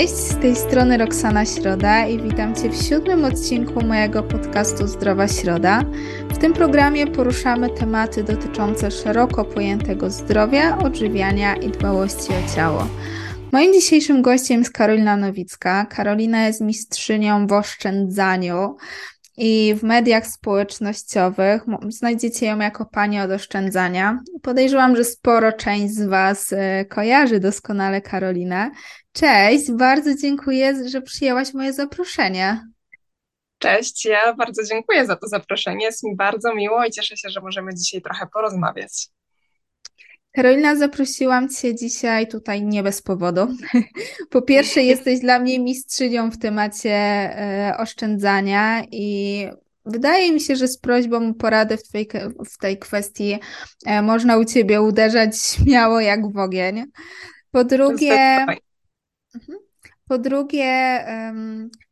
Cześć, z tej strony Roxana Środa i witam Cię w siódmym odcinku mojego podcastu Zdrowa Środa. W tym programie poruszamy tematy dotyczące szeroko pojętego zdrowia, odżywiania i dbałości o ciało. Moim dzisiejszym gościem jest Karolina Nowicka. Karolina jest mistrzynią w oszczędzaniu i w mediach społecznościowych znajdziecie ją jako Pani od oszczędzania. Podejrzewam, że sporo część z Was e, kojarzy doskonale Karolinę. Cześć, bardzo dziękuję, że przyjęłaś moje zaproszenie. Cześć, ja bardzo dziękuję za to zaproszenie. Jest mi bardzo miło i cieszę się, że możemy dzisiaj trochę porozmawiać. Karolina, zaprosiłam Cię dzisiaj tutaj nie bez powodu. Po pierwsze, jesteś dla mnie mistrzynią w temacie e, oszczędzania i wydaje mi się, że z prośbą o poradę w, twojej, w tej kwestii e, można u Ciebie uderzać śmiało jak w ogień. Po drugie. Po drugie,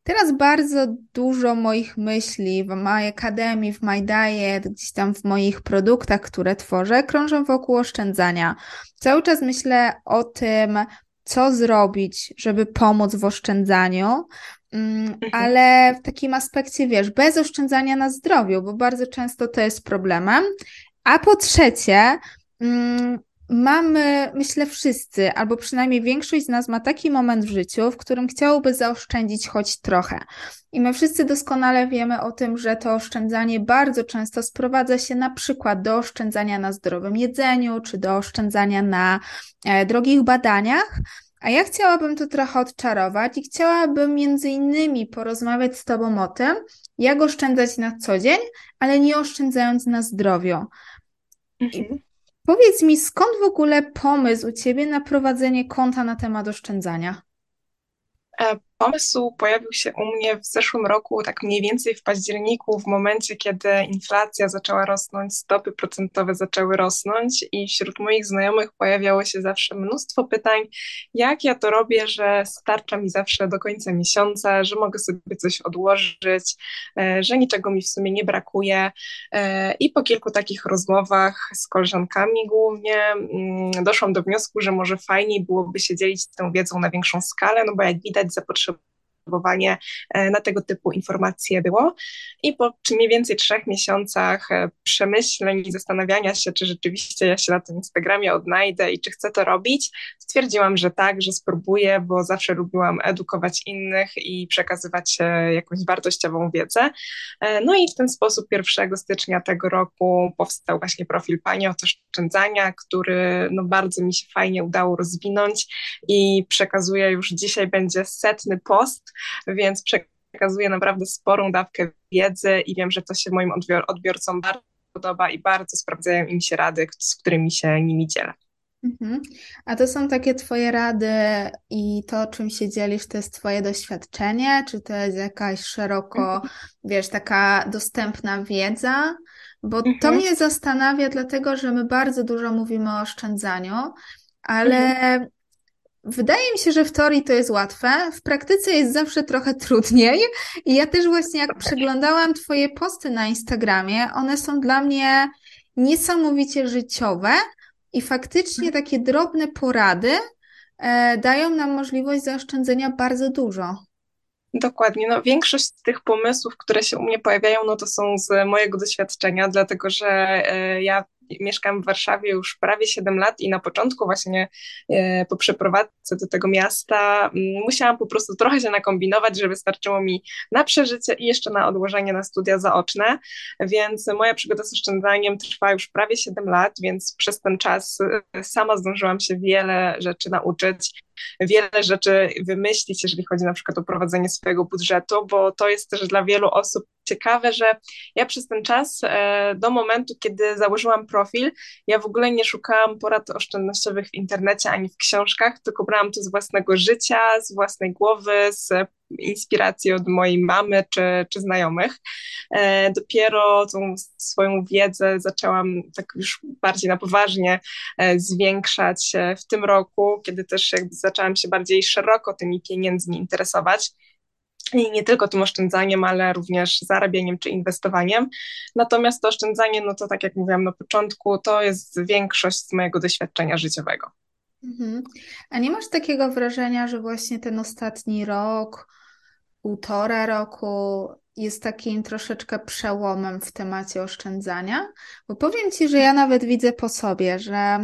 teraz bardzo dużo moich myśli w mojej akademii, w My Diet, gdzieś tam w moich produktach, które tworzę, krążą wokół oszczędzania. Cały czas myślę o tym, co zrobić, żeby pomóc w oszczędzaniu, mm, mhm. ale w takim aspekcie, wiesz, bez oszczędzania na zdrowiu, bo bardzo często to jest problemem. A po trzecie, mm, mamy, myślę, wszyscy, albo przynajmniej większość z nas ma taki moment w życiu, w którym chciałoby zaoszczędzić choć trochę. I my wszyscy doskonale wiemy o tym, że to oszczędzanie bardzo często sprowadza się na przykład do oszczędzania na zdrowym jedzeniu, czy do oszczędzania na e, drogich badaniach. A ja chciałabym to trochę odczarować i chciałabym między innymi porozmawiać z Tobą o tym, jak oszczędzać na co dzień, ale nie oszczędzając na zdrowiu. Mhm. Powiedz mi, skąd w ogóle pomysł u Ciebie na prowadzenie konta na temat oszczędzania? Pomysł pojawił się u mnie w zeszłym roku, tak mniej więcej w październiku, w momencie, kiedy inflacja zaczęła rosnąć, stopy procentowe zaczęły rosnąć i wśród moich znajomych pojawiało się zawsze mnóstwo pytań, jak ja to robię, że starcza mi zawsze do końca miesiąca, że mogę sobie coś odłożyć, e, że niczego mi w sumie nie brakuje. E, I po kilku takich rozmowach z koleżankami głównie mm, doszłam do wniosku, że może fajniej byłoby się dzielić tą wiedzą na większą skalę, no bo jak widać zapotrzebowanie zapotrzebowanie e, na tego typu informacje było. I po mniej więcej trzech miesiącach e, przemyśleń i zastanawiania się, czy rzeczywiście ja się na tym Instagramie odnajdę i czy chcę to robić, stwierdziłam, że tak, że spróbuję, bo zawsze lubiłam edukować innych i przekazywać e, jakąś wartościową wiedzę. No i w ten sposób 1 stycznia tego roku powstał właśnie profil Pani od oszczędzania, który no bardzo mi się fajnie udało rozwinąć i przekazuje już dzisiaj będzie setny post, więc przekazuję naprawdę sporą dawkę wiedzy i wiem, że to się moim odbior odbiorcom bardzo podoba i bardzo sprawdzają im się rady, z którymi się nimi dzielę. Mhm. A to są takie Twoje rady i to, czym się dzielisz, to jest Twoje doświadczenie, czy to jest jakaś szeroko, mhm. wiesz, taka dostępna wiedza? Bo to mhm. mnie zastanawia, dlatego że my bardzo dużo mówimy o oszczędzaniu, ale mhm. Wydaje mi się, że w teorii to jest łatwe, w praktyce jest zawsze trochę trudniej. I ja też właśnie jak przeglądałam Twoje posty na Instagramie, one są dla mnie niesamowicie życiowe i faktycznie mhm. takie drobne porady e, dają nam możliwość zaoszczędzenia bardzo dużo. Dokładnie. No, większość z tych pomysłów, które się u mnie pojawiają, no to są z mojego doświadczenia, dlatego że e, ja mieszkam w Warszawie już prawie 7 lat i na początku właśnie e, po przeprowadzce do tego miasta mm, musiałam po prostu trochę się nakombinować, żeby starczyło mi na przeżycie i jeszcze na odłożenie na studia zaoczne, więc moja przygoda z oszczędzaniem trwa już prawie 7 lat, więc przez ten czas e, sama zdążyłam się wiele rzeczy nauczyć, wiele rzeczy wymyślić, jeżeli chodzi na przykład o prowadzenie swojego budżetu, bo to jest też dla wielu osób ciekawe, że ja przez ten czas e, do momentu, kiedy założyłam profil, ja w ogóle nie szukałam porad oszczędnościowych w internecie ani w książkach, tylko brałam to z własnego życia, z własnej głowy, z inspiracji od mojej mamy czy, czy znajomych. E, dopiero tą swoją wiedzę zaczęłam tak już bardziej na poważnie e, zwiększać w tym roku, kiedy też jakby zaczęłam się bardziej szeroko tymi pieniędzmi interesować. I nie tylko tym oszczędzaniem, ale również zarabianiem czy inwestowaniem. Natomiast to oszczędzanie, no to tak jak mówiłam na początku, to jest większość mojego doświadczenia życiowego. Mhm. A nie masz takiego wrażenia, że właśnie ten ostatni rok, półtora roku jest takim troszeczkę przełomem w temacie oszczędzania? Bo powiem Ci, że ja nawet widzę po sobie, że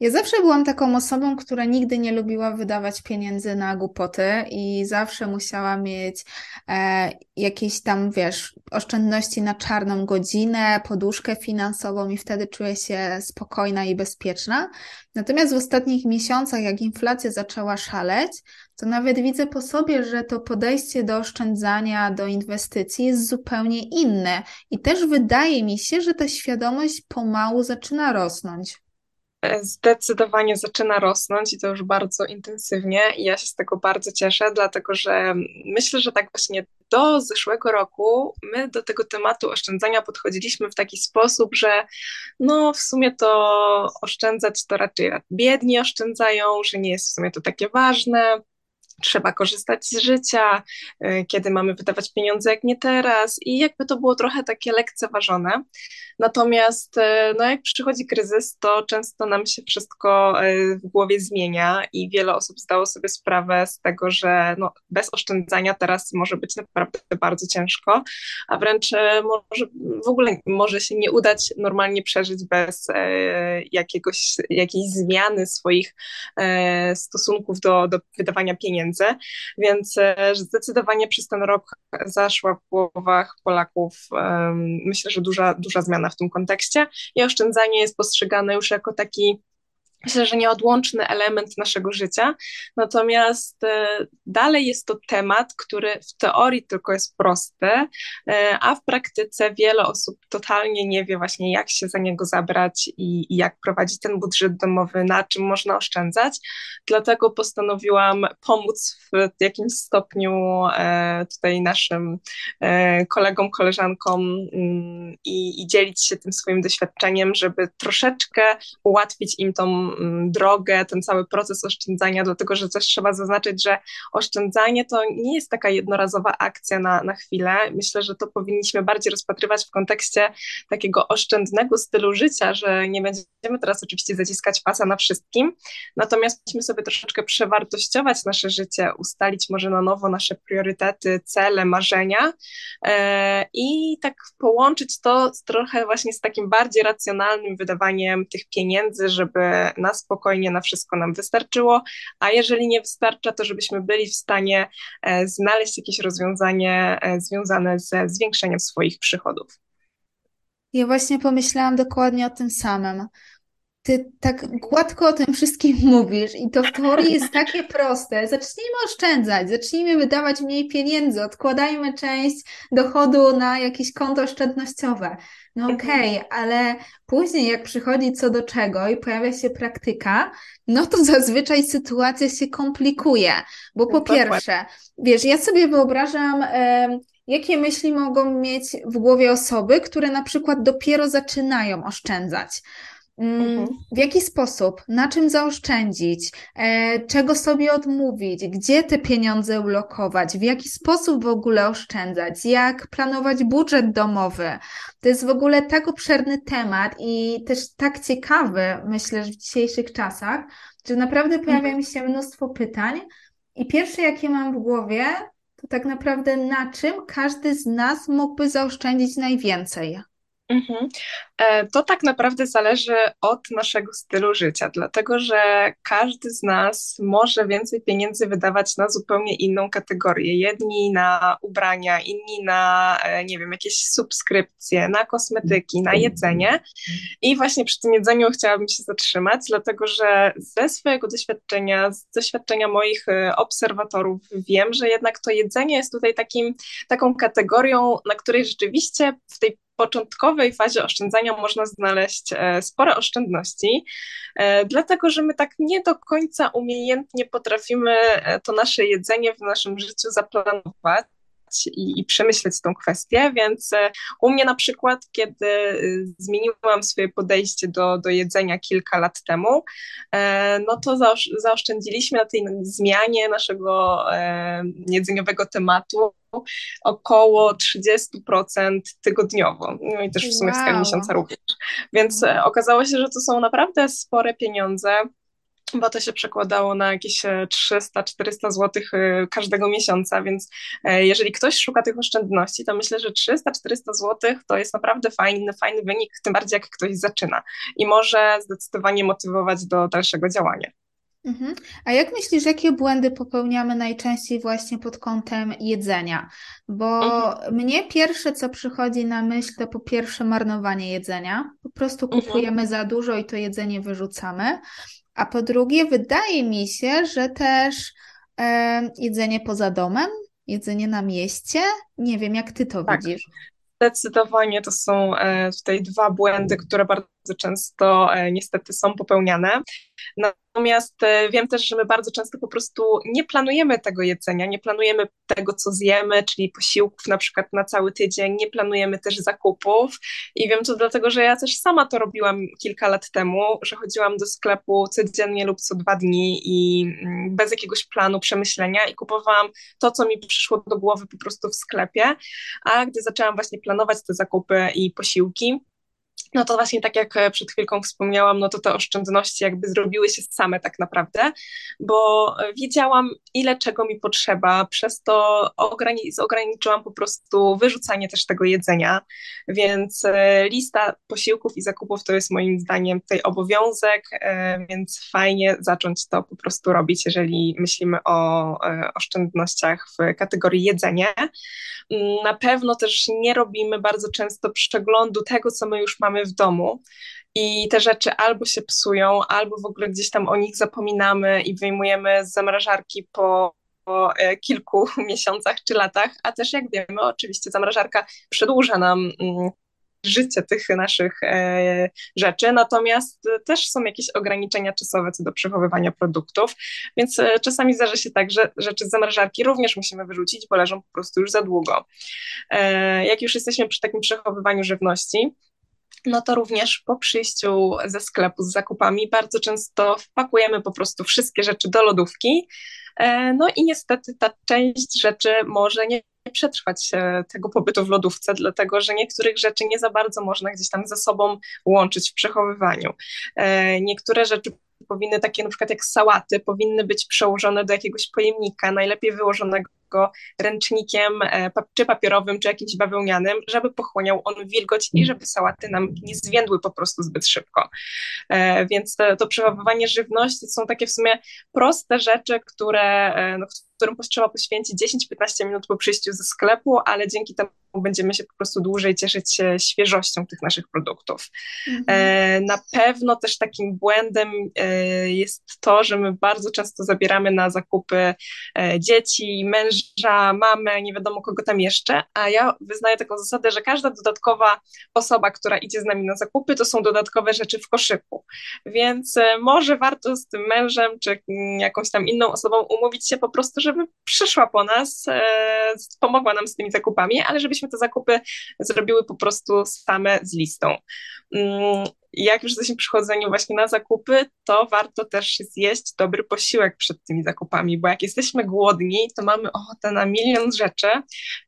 ja zawsze byłam taką osobą, która nigdy nie lubiła wydawać pieniędzy na głupoty i zawsze musiała mieć e, jakieś tam, wiesz, oszczędności na czarną godzinę, poduszkę finansową i wtedy czuję się spokojna i bezpieczna. Natomiast w ostatnich miesiącach, jak inflacja zaczęła szaleć, to nawet widzę po sobie, że to podejście do oszczędzania, do inwestycji jest zupełnie inne. I też wydaje mi się, że ta świadomość pomału zaczyna rosnąć zdecydowanie zaczyna rosnąć i to już bardzo intensywnie i ja się z tego bardzo cieszę, dlatego że myślę, że tak właśnie do zeszłego roku my do tego tematu oszczędzania podchodziliśmy w taki sposób, że no w sumie to oszczędzać to raczej biedni oszczędzają, że nie jest w sumie to takie ważne, trzeba korzystać z życia, y, kiedy mamy wydawać pieniądze, jak nie teraz, i jakby to było trochę takie lekceważone. Natomiast y, no, jak przychodzi kryzys, to często nam się wszystko y, w głowie zmienia i wiele osób zdało sobie sprawę z tego, że no, bez oszczędzania teraz może być naprawdę bardzo ciężko, a wręcz może w ogóle może się nie udać normalnie przeżyć bez jakiegoś, jakiejś zmiany swoich stosunków do, do wydawania pieniędzy. Więc e, zdecydowanie przez ten rok zaszła w głowach Polaków myślę, że duża, duża zmiana w tym kontekście i oszczędzanie jest postrzegane już jako taki myślę, że nieodłączny element naszego życia. Natomiast e, dalej jest to temat, który w teorii tylko jest prosty, e, a w praktyce wiele osób totalnie nie wie właśnie, jak się za niego zabrać i, i jak prowadzić ten budżet domowy, na czym można oszczędzać. Dlatego postanowiłam pomóc w jakimś stopniu e, tutaj naszym kolegom, koleżankom mm, i, i dzielić się tym swoim doświadczeniem, żeby troszeczkę ułatwić im tą drogę, ten cały proces oszczędzania, dlatego że też trzeba zaznaczyć, że oszczędzanie to nie jest taka jednorazowa akcja na, na chwilę. Myślę, że to powinniśmy bardziej rozpatrywać w kontekście takiego oszczędnego stylu życia, że nie będziemy teraz oczywiście zaciskać pasa na wszystkim, natomiast musimy sobie troszeczkę przewartościować nasze życie, ustalić może na nowo nasze priorytety, cele, marzenia e, i tak połączyć to z trochę właśnie z takim bardziej racjonalnym wydawaniem tych pieniędzy, żeby na spokojnie na wszystko nam wystarczyło, a jeżeli nie wystarcza, to żebyśmy byli w stanie e, znaleźć jakieś rozwiązanie e, związane ze zwiększeniem swoich przychodów. Ja właśnie pomyślałam dokładnie o tym samym. Ty tak gładko o tym wszystkim mówisz i to w teorii jest takie proste. Zacznijmy oszczędzać, zacznijmy wydawać mniej pieniędzy, odkładajmy część dochodu na jakieś konto oszczędnościowe. No mhm. okej, okay, ale później jak przychodzi co do czego i pojawia się praktyka, no to zazwyczaj sytuacja się komplikuje, bo po pierwsze, wiesz, ja sobie wyobrażam, jakie myśli mogą mieć w głowie osoby, które na przykład dopiero zaczynają oszczędzać. Mm, mhm. W jaki sposób, na czym zaoszczędzić, e, czego sobie odmówić, gdzie te pieniądze ulokować, w jaki sposób w ogóle oszczędzać, jak planować budżet domowy. To jest w ogóle tak obszerny temat i też tak ciekawy, myślę, że w dzisiejszych czasach, że naprawdę pojawia mhm. mi się mnóstwo pytań. I pierwsze, jakie mam w głowie, to tak naprawdę na czym każdy z nas mógłby zaoszczędzić najwięcej. Mhm. E, to tak naprawdę zależy od naszego stylu życia, dlatego że każdy z nas może więcej pieniędzy wydawać na zupełnie inną kategorię. Jedni na ubrania, inni na, e, nie wiem, jakieś subskrypcje, na kosmetyki, na jedzenie. I właśnie przy tym jedzeniu chciałabym się zatrzymać, dlatego że ze swojego doświadczenia, z doświadczenia moich e, obserwatorów wiem, że jednak to jedzenie jest tutaj takim, taką kategorią, na której rzeczywiście w tej początkowej fazie oszczędzania można znaleźć e, spore oszczędności, e, dlatego że my tak nie do końca umiejętnie potrafimy e, to nasze jedzenie w naszym życiu zaplanować. I, i, przemyśleć tą kwestię, więc u mnie na przykład, kiedy zmieniłam swoje podejście do, do jedzenia kilka lat temu, no to zaoszczędziliśmy na tej zmianie naszego jedzeniowego tematu około 30% tygodniowo. No i też w sumie wow. w skali miesiąca również. Więc e, okazało się, że to są naprawdę spore pieniądze bo to się przekładało na jakieś 300-400 zł każdego miesiąca, więc e, jeżeli ktoś szuka tych oszczędności, to myślę, że 300-400 zł to jest naprawdę fajny, fajny wynik, tym bardziej jak ktoś zaczyna i może zdecydowanie motywować do dalszego działania. Mhm. A jak myślisz, jakie błędy popełniamy najczęściej właśnie pod kątem jedzenia? Bo mhm. mnie pierwsze, co przychodzi na myśl, to po pierwsze marnowanie jedzenia. Po prostu mhm. kupujemy mhm. za dużo i to jedzenie wyrzucamy. A po drugie, wydaje mi się, że też e, jedzenie poza domem, jedzenie na mieście. Nie wiem, jak ty to tak. widzisz. Zdecydowanie to są e, tutaj dwa błędy, które bardzo często e, niestety są popełniane. Natomiast e, wiem też, że my bardzo często po prostu nie planujemy tego jedzenia, nie planujemy tego, co zjemy, czyli posiłków na przykład na cały tydzień, nie planujemy też zakupów. I wiem to dlatego, że ja też sama to robiłam kilka lat temu, że chodziłam do sklepu codziennie lub co dwa dni i mm, bez jakiegoś planu, przemyślenia i kupowałam to, co mi przyszło do głowy po prostu w sklepie. A gdy zaczęłam właśnie planować te zakupy i posiłki, no to właśnie tak jak e, przed chwilką wspomniałam, no to te oszczędności jakby zrobiły się same tak naprawdę, bo e, wiedziałam ile czego mi potrzeba, przez to ograni ograniczyłam po prostu wyrzucanie też tego jedzenia, więc e, lista posiłków i zakupów to jest moim zdaniem tutaj obowiązek, więc fajnie zacząć to po prostu robić, jeżeli myślimy o oszczędnościach w kategorii jedzenie. Mm, na pewno też nie robimy bardzo często przeglądu tego, co my już mamy w domu i te rzeczy albo się psują, albo w ogóle gdzieś tam o nich zapominamy i wyjmujemy z zamrażarki po po e, kilku miesiącach czy latach, a też jak wiemy, oczywiście zamrażarka przedłuża nam mm, życie tych naszych e, rzeczy, natomiast też są jakieś ograniczenia czasowe co do przechowywania produktów, więc e, czasami zdarza się tak, że rzeczy z zamrażarki również musimy wyrzucić, bo leżą po prostu już za długo. Jak już jesteśmy przy takim przechowywaniu żywności, no to również po przyjściu ze sklepu z zakupami bardzo często wpakujemy po prostu wszystkie rzeczy do lodówki. E, no i niestety ta część rzeczy może nie przetrwać tego pobytu w lodówce, dlatego że niektórych rzeczy nie za bardzo można gdzieś tam ze sobą łączyć w przechowywaniu. E, niektóre rzeczy powinny takie na przykład jak sałaty, powinny być przełożone do jakiegoś pojemnika, najlepiej wyłożonego ręcznikiem e, czy papierowym, czy jakimś bawełnianym, żeby pochłaniał on wilgoć i żeby sałaty nam nie zwiędły po prostu zbyt szybko. E, więc to, to przechowywanie żywności są takie w sumie proste rzeczy, które, e, no, którym trzeba poświęcić 10-15 minut po przyjściu ze sklepu, ale dzięki temu będziemy się po prostu dłużej cieszyć świeżością tych naszych produktów. Mhm. Na pewno też takim błędem jest to, że my bardzo często zabieramy na zakupy dzieci, męża, mamę, nie wiadomo kogo tam jeszcze, a ja wyznaję taką zasadę, że każda dodatkowa osoba, która idzie z nami na zakupy, to są dodatkowe rzeczy w koszyku. Więc może warto z tym mężem czy jakąś tam inną osobą umówić się po prostu, żeby przyszła po nas, pomogła nam z tymi zakupami, ale żebyśmy żebyśmy te zakupy zrobiły po prostu same z listą. Jak już jesteśmy przy chodzeniu właśnie na zakupy, to warto też zjeść dobry posiłek przed tymi zakupami, bo jak jesteśmy głodni, to mamy ochotę na milion rzeczy,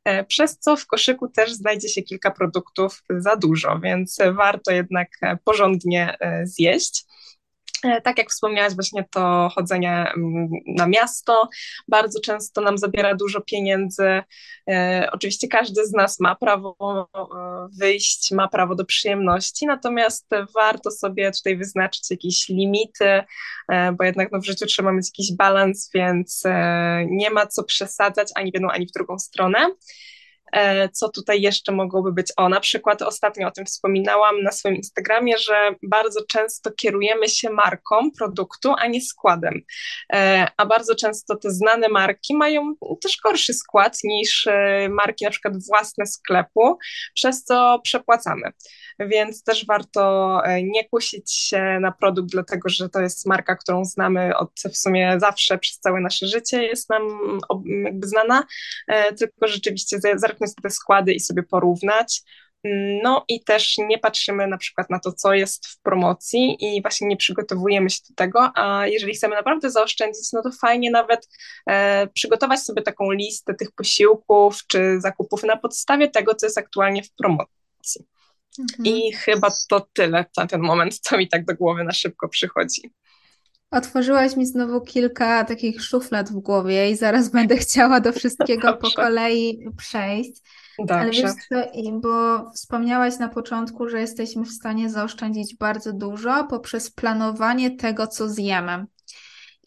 e, przez co w koszyku też znajdzie się kilka produktów za dużo, więc warto jednak e, porządnie e, zjeść. E, tak jak wspomniałaś, właśnie to chodzenie mm, na miasto bardzo często nam zabiera dużo pieniędzy. E, oczywiście każdy z nas ma prawo e, wyjść, ma prawo do przyjemności, natomiast warto sobie tutaj wyznaczyć jakieś limity, bo jednak no, w życiu trzeba mieć jakiś balans, więc nie ma co przesadzać ani w jedną, ani w drugą stronę. E, co tutaj jeszcze mogłoby być? O, na przykład ostatnio o tym wspominałam na swoim Instagramie, że bardzo często kierujemy się marką produktu, a nie składem. E, a bardzo często te znane marki mają też gorszy skład niż e, marki na przykład własne sklepu, przez co przepłacamy. Więc też warto nie kusić się na produkt, dlatego że to jest marka, którą znamy od w sumie zawsze przez całe nasze życie, jest nam jakby znana, tylko rzeczywiście zerknąć te składy i sobie porównać. No i też nie patrzymy na przykład na to, co jest w promocji i właśnie nie przygotowujemy się do tego, a jeżeli chcemy naprawdę zaoszczędzić, no to fajnie nawet e, przygotować sobie taką listę tych posiłków czy zakupów na podstawie tego, co jest aktualnie w promocji. Mhm. I chyba to tyle na ten moment, co mi tak do głowy na szybko przychodzi. Otworzyłaś mi znowu kilka takich szuflad w głowie i zaraz będę chciała do wszystkiego po kolei przejść. Dobrze. Ale wiesz co, bo wspomniałaś na początku, że jesteśmy w stanie zaoszczędzić bardzo dużo poprzez planowanie tego, co zjemy.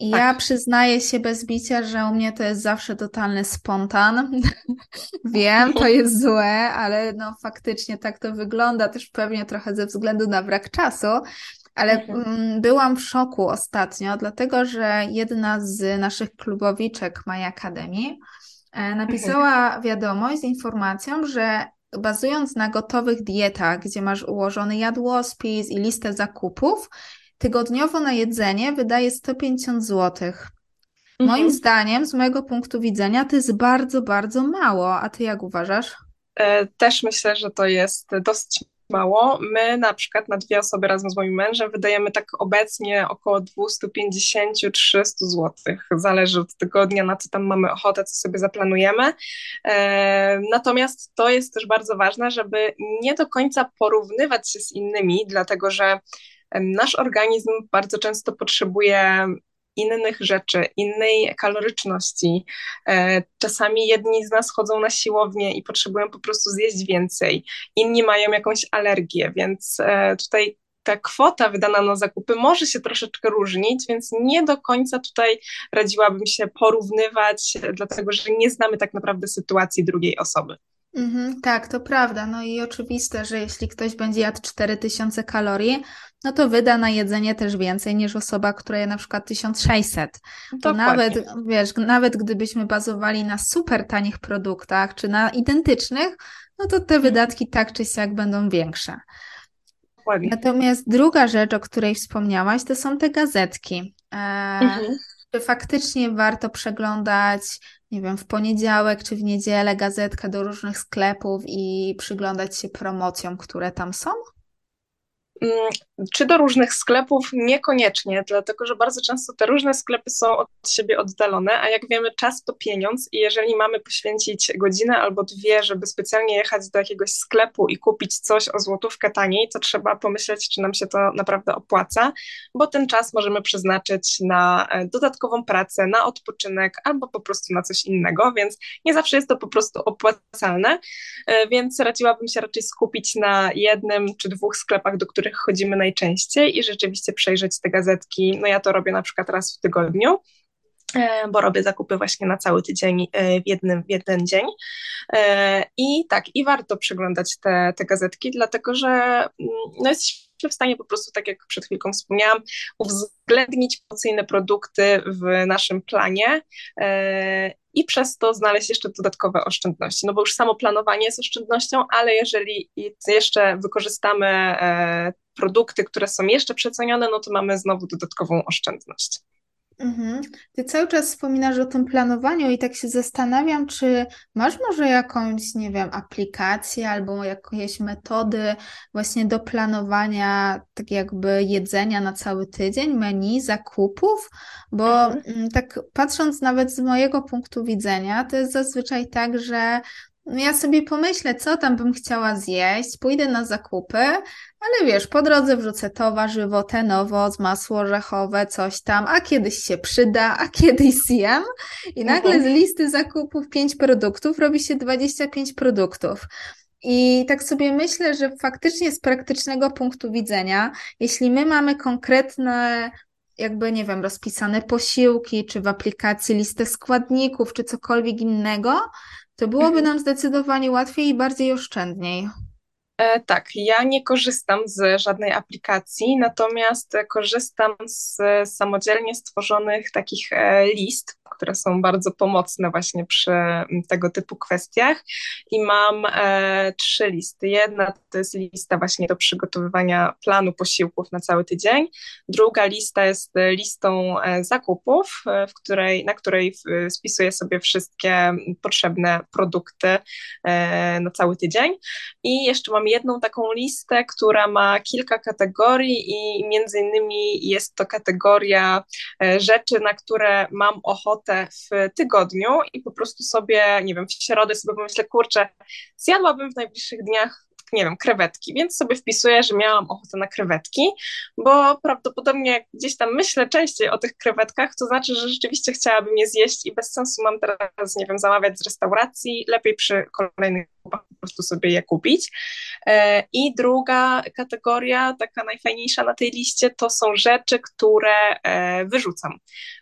I tak. ja przyznaję się bez bicia, że u mnie to jest zawsze totalny spontan. Wiem, to jest złe, ale no faktycznie tak to wygląda, też pewnie trochę ze względu na brak czasu. Ale mhm. Mm, byłam w szoku ostatnio, dlatego że jedna z naszych klubowiczek My Academy e, napisała mhm. wiadomość z informacją, że bazując na gotowych dietach, gdzie masz ułożony jadłospis i listę zakupów, tygodniowo na jedzenie wydaje 150 zł. Moim mhm. zdaniem, z mojego punktu widzenia, to jest bardzo, bardzo mało. A ty jak uważasz? E, też myślę, że to jest dosyć mało. My na przykład na dwie osoby razem z moim mężem wydajemy tak obecnie około 250-300 zł. Zależy od tygodnia, na co tam mamy ochotę, co sobie zaplanujemy. E, natomiast to jest też bardzo ważne, żeby nie do końca porównywać się z innymi, dlatego że nasz organizm bardzo często potrzebuje innych rzeczy, innej kaloryczności. E, czasami jedni z nas chodzą na siłownię i potrzebują po prostu zjeść więcej, inni mają jakąś alergię, więc e, tutaj ta kwota wydana na zakupy może się troszeczkę różnić, więc nie do końca tutaj radziłabym się porównywać, dlatego że nie znamy tak naprawdę sytuacji drugiej osoby. Mhm, tak, to prawda. No i oczywiste, że jeśli ktoś będzie jadł 4000 kalorii, no to wyda na jedzenie też więcej niż osoba, która je na przykład 1600. To nawet, wiesz, nawet gdybyśmy bazowali na super tanich produktach, czy na identycznych, no to te wydatki tak czy siak będą większe. Dokładnie. Natomiast druga rzecz, o której wspomniałaś, to są te gazetki. E, mhm. Czy faktycznie warto przeglądać nie wiem, w poniedziałek czy w niedzielę gazetkę do różnych sklepów i przyglądać się promocjom, które tam są? Mm, czy do różnych sklepów? Niekoniecznie, dlatego że bardzo często te różne sklepy są od siebie oddalone, a jak wiemy, czas to pieniądz i jeżeli mamy poświęcić godzinę albo dwie, żeby specjalnie jechać do jakiegoś sklepu i kupić coś o złotówkę taniej, to trzeba pomyśleć, czy nam się to naprawdę opłaca, bo ten czas możemy przeznaczyć na e, dodatkową pracę, na odpoczynek albo po prostu na coś innego, więc nie zawsze jest to po prostu opłacalne, e, więc radziłabym się raczej skupić na jednym czy dwóch sklepach, do których chodzimy najczęściej i rzeczywiście przejrzeć te gazetki. No ja to robię na przykład raz w tygodniu e, bo robię zakupy właśnie na cały tydzień e, w, jednym, w jeden dzień. E, I tak, i warto przeglądać te, te gazetki, dlatego że mm, no jesteśmy w stanie po prostu, tak jak przed chwilką wspomniałam, uwzględnić promocyjne produkty w naszym planie i przez to znaleźć jeszcze dodatkowe oszczędności. No bo już samo planowanie jest oszczędnością, ale jeżeli jeszcze wykorzystamy produkty, które są jeszcze przecenione, no to mamy znowu dodatkową oszczędność. Mhm. Ty cały czas wspominasz o tym planowaniu i tak się zastanawiam, czy masz może jakąś, nie wiem, aplikację albo jakieś metody właśnie do planowania tak jakby jedzenia na cały tydzień, menu, zakupów, bo mhm. Mm, tak patrząc nawet z mojego punktu widzenia, to jest zazwyczaj tak, że ja sobie pomyślę, co tam bym chciała zjeść, pójdę na zakupy, ale wiesz, po drodze wrzucę to warzywo, ten owoc, masło orzechowe, coś tam, a kiedyś się przyda, a kiedyś zjem i nagle mhm. z listy zakupów 5 produktów robi się 25 produktów. I tak sobie myślę, że faktycznie z praktycznego punktu widzenia, jeśli my mamy konkretne jakby, nie wiem, rozpisane posiłki, czy w aplikacji listę składników, czy cokolwiek innego, to byłoby mhm. nam zdecydowanie łatwiej i bardziej oszczędniej. E, tak, ja nie korzystam z żadnej aplikacji, natomiast korzystam z samodzielnie stworzonych takich e, list, które są bardzo pomocne właśnie przy tego typu kwestiach. I mam e, trzy listy. Jedna to jest lista właśnie do przygotowywania planu posiłków na cały tydzień. Druga lista jest listą e, zakupów, e, w której, na której spisuję sobie wszystkie potrzebne produkty e, na cały tydzień. I jeszcze mam jedną taką listę, która ma kilka kategorii i między innymi jest to kategoria e, rzeczy, na które mam ochotę w tygodniu i po prostu sobie, nie wiem, w środę sobie pomyślę, kurczę, zjadłabym w najbliższych dniach nie wiem, krewetki, więc sobie wpisuję, że miałam ochotę na krewetki, bo prawdopodobnie jak gdzieś tam myślę częściej o tych krewetkach, to znaczy, że rzeczywiście chciałabym je zjeść i bez sensu mam teraz, nie wiem, zamawiać z restauracji, lepiej przy kolejnych po prostu sobie je kupić. E, I druga kategoria, taka najfajniejsza na tej liście, to są rzeczy, które e, wyrzucam.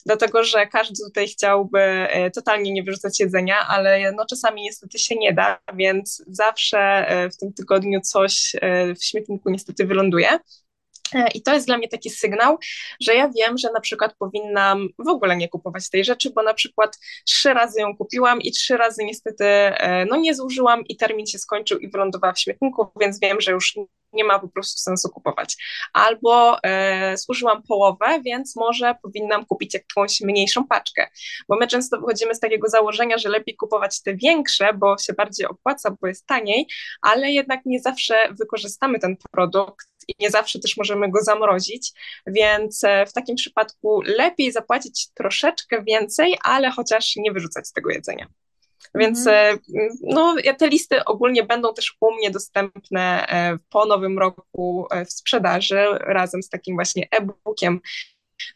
Dlatego, że każdy tutaj chciałby e, totalnie nie wyrzucać jedzenia, ale no czasami niestety się nie da, więc zawsze w tym tygodniu coś w śmietniku niestety wyląduje. E, I to jest dla mnie taki sygnał, że ja wiem, że na przykład powinnam w ogóle nie kupować tej rzeczy, bo na przykład trzy razy ją kupiłam i trzy razy niestety e, no, nie zużyłam i termin się skończył i wylądowała w śmietniku, więc wiem, że już nie ma po prostu sensu kupować. Albo e, zużyłam połowę, więc może powinnam kupić jakąś mniejszą paczkę, bo my często wychodzimy z takiego założenia, że lepiej kupować te większe, bo się bardziej opłaca, bo jest taniej, ale jednak nie zawsze wykorzystamy ten produkt i nie zawsze też możemy go zamrozić, więc e, w takim przypadku lepiej zapłacić troszeczkę więcej, ale chociaż nie wyrzucać tego jedzenia. Więc mm. no, te listy ogólnie będą też u mnie dostępne e, po nowym roku w sprzedaży razem z takim właśnie e-bookiem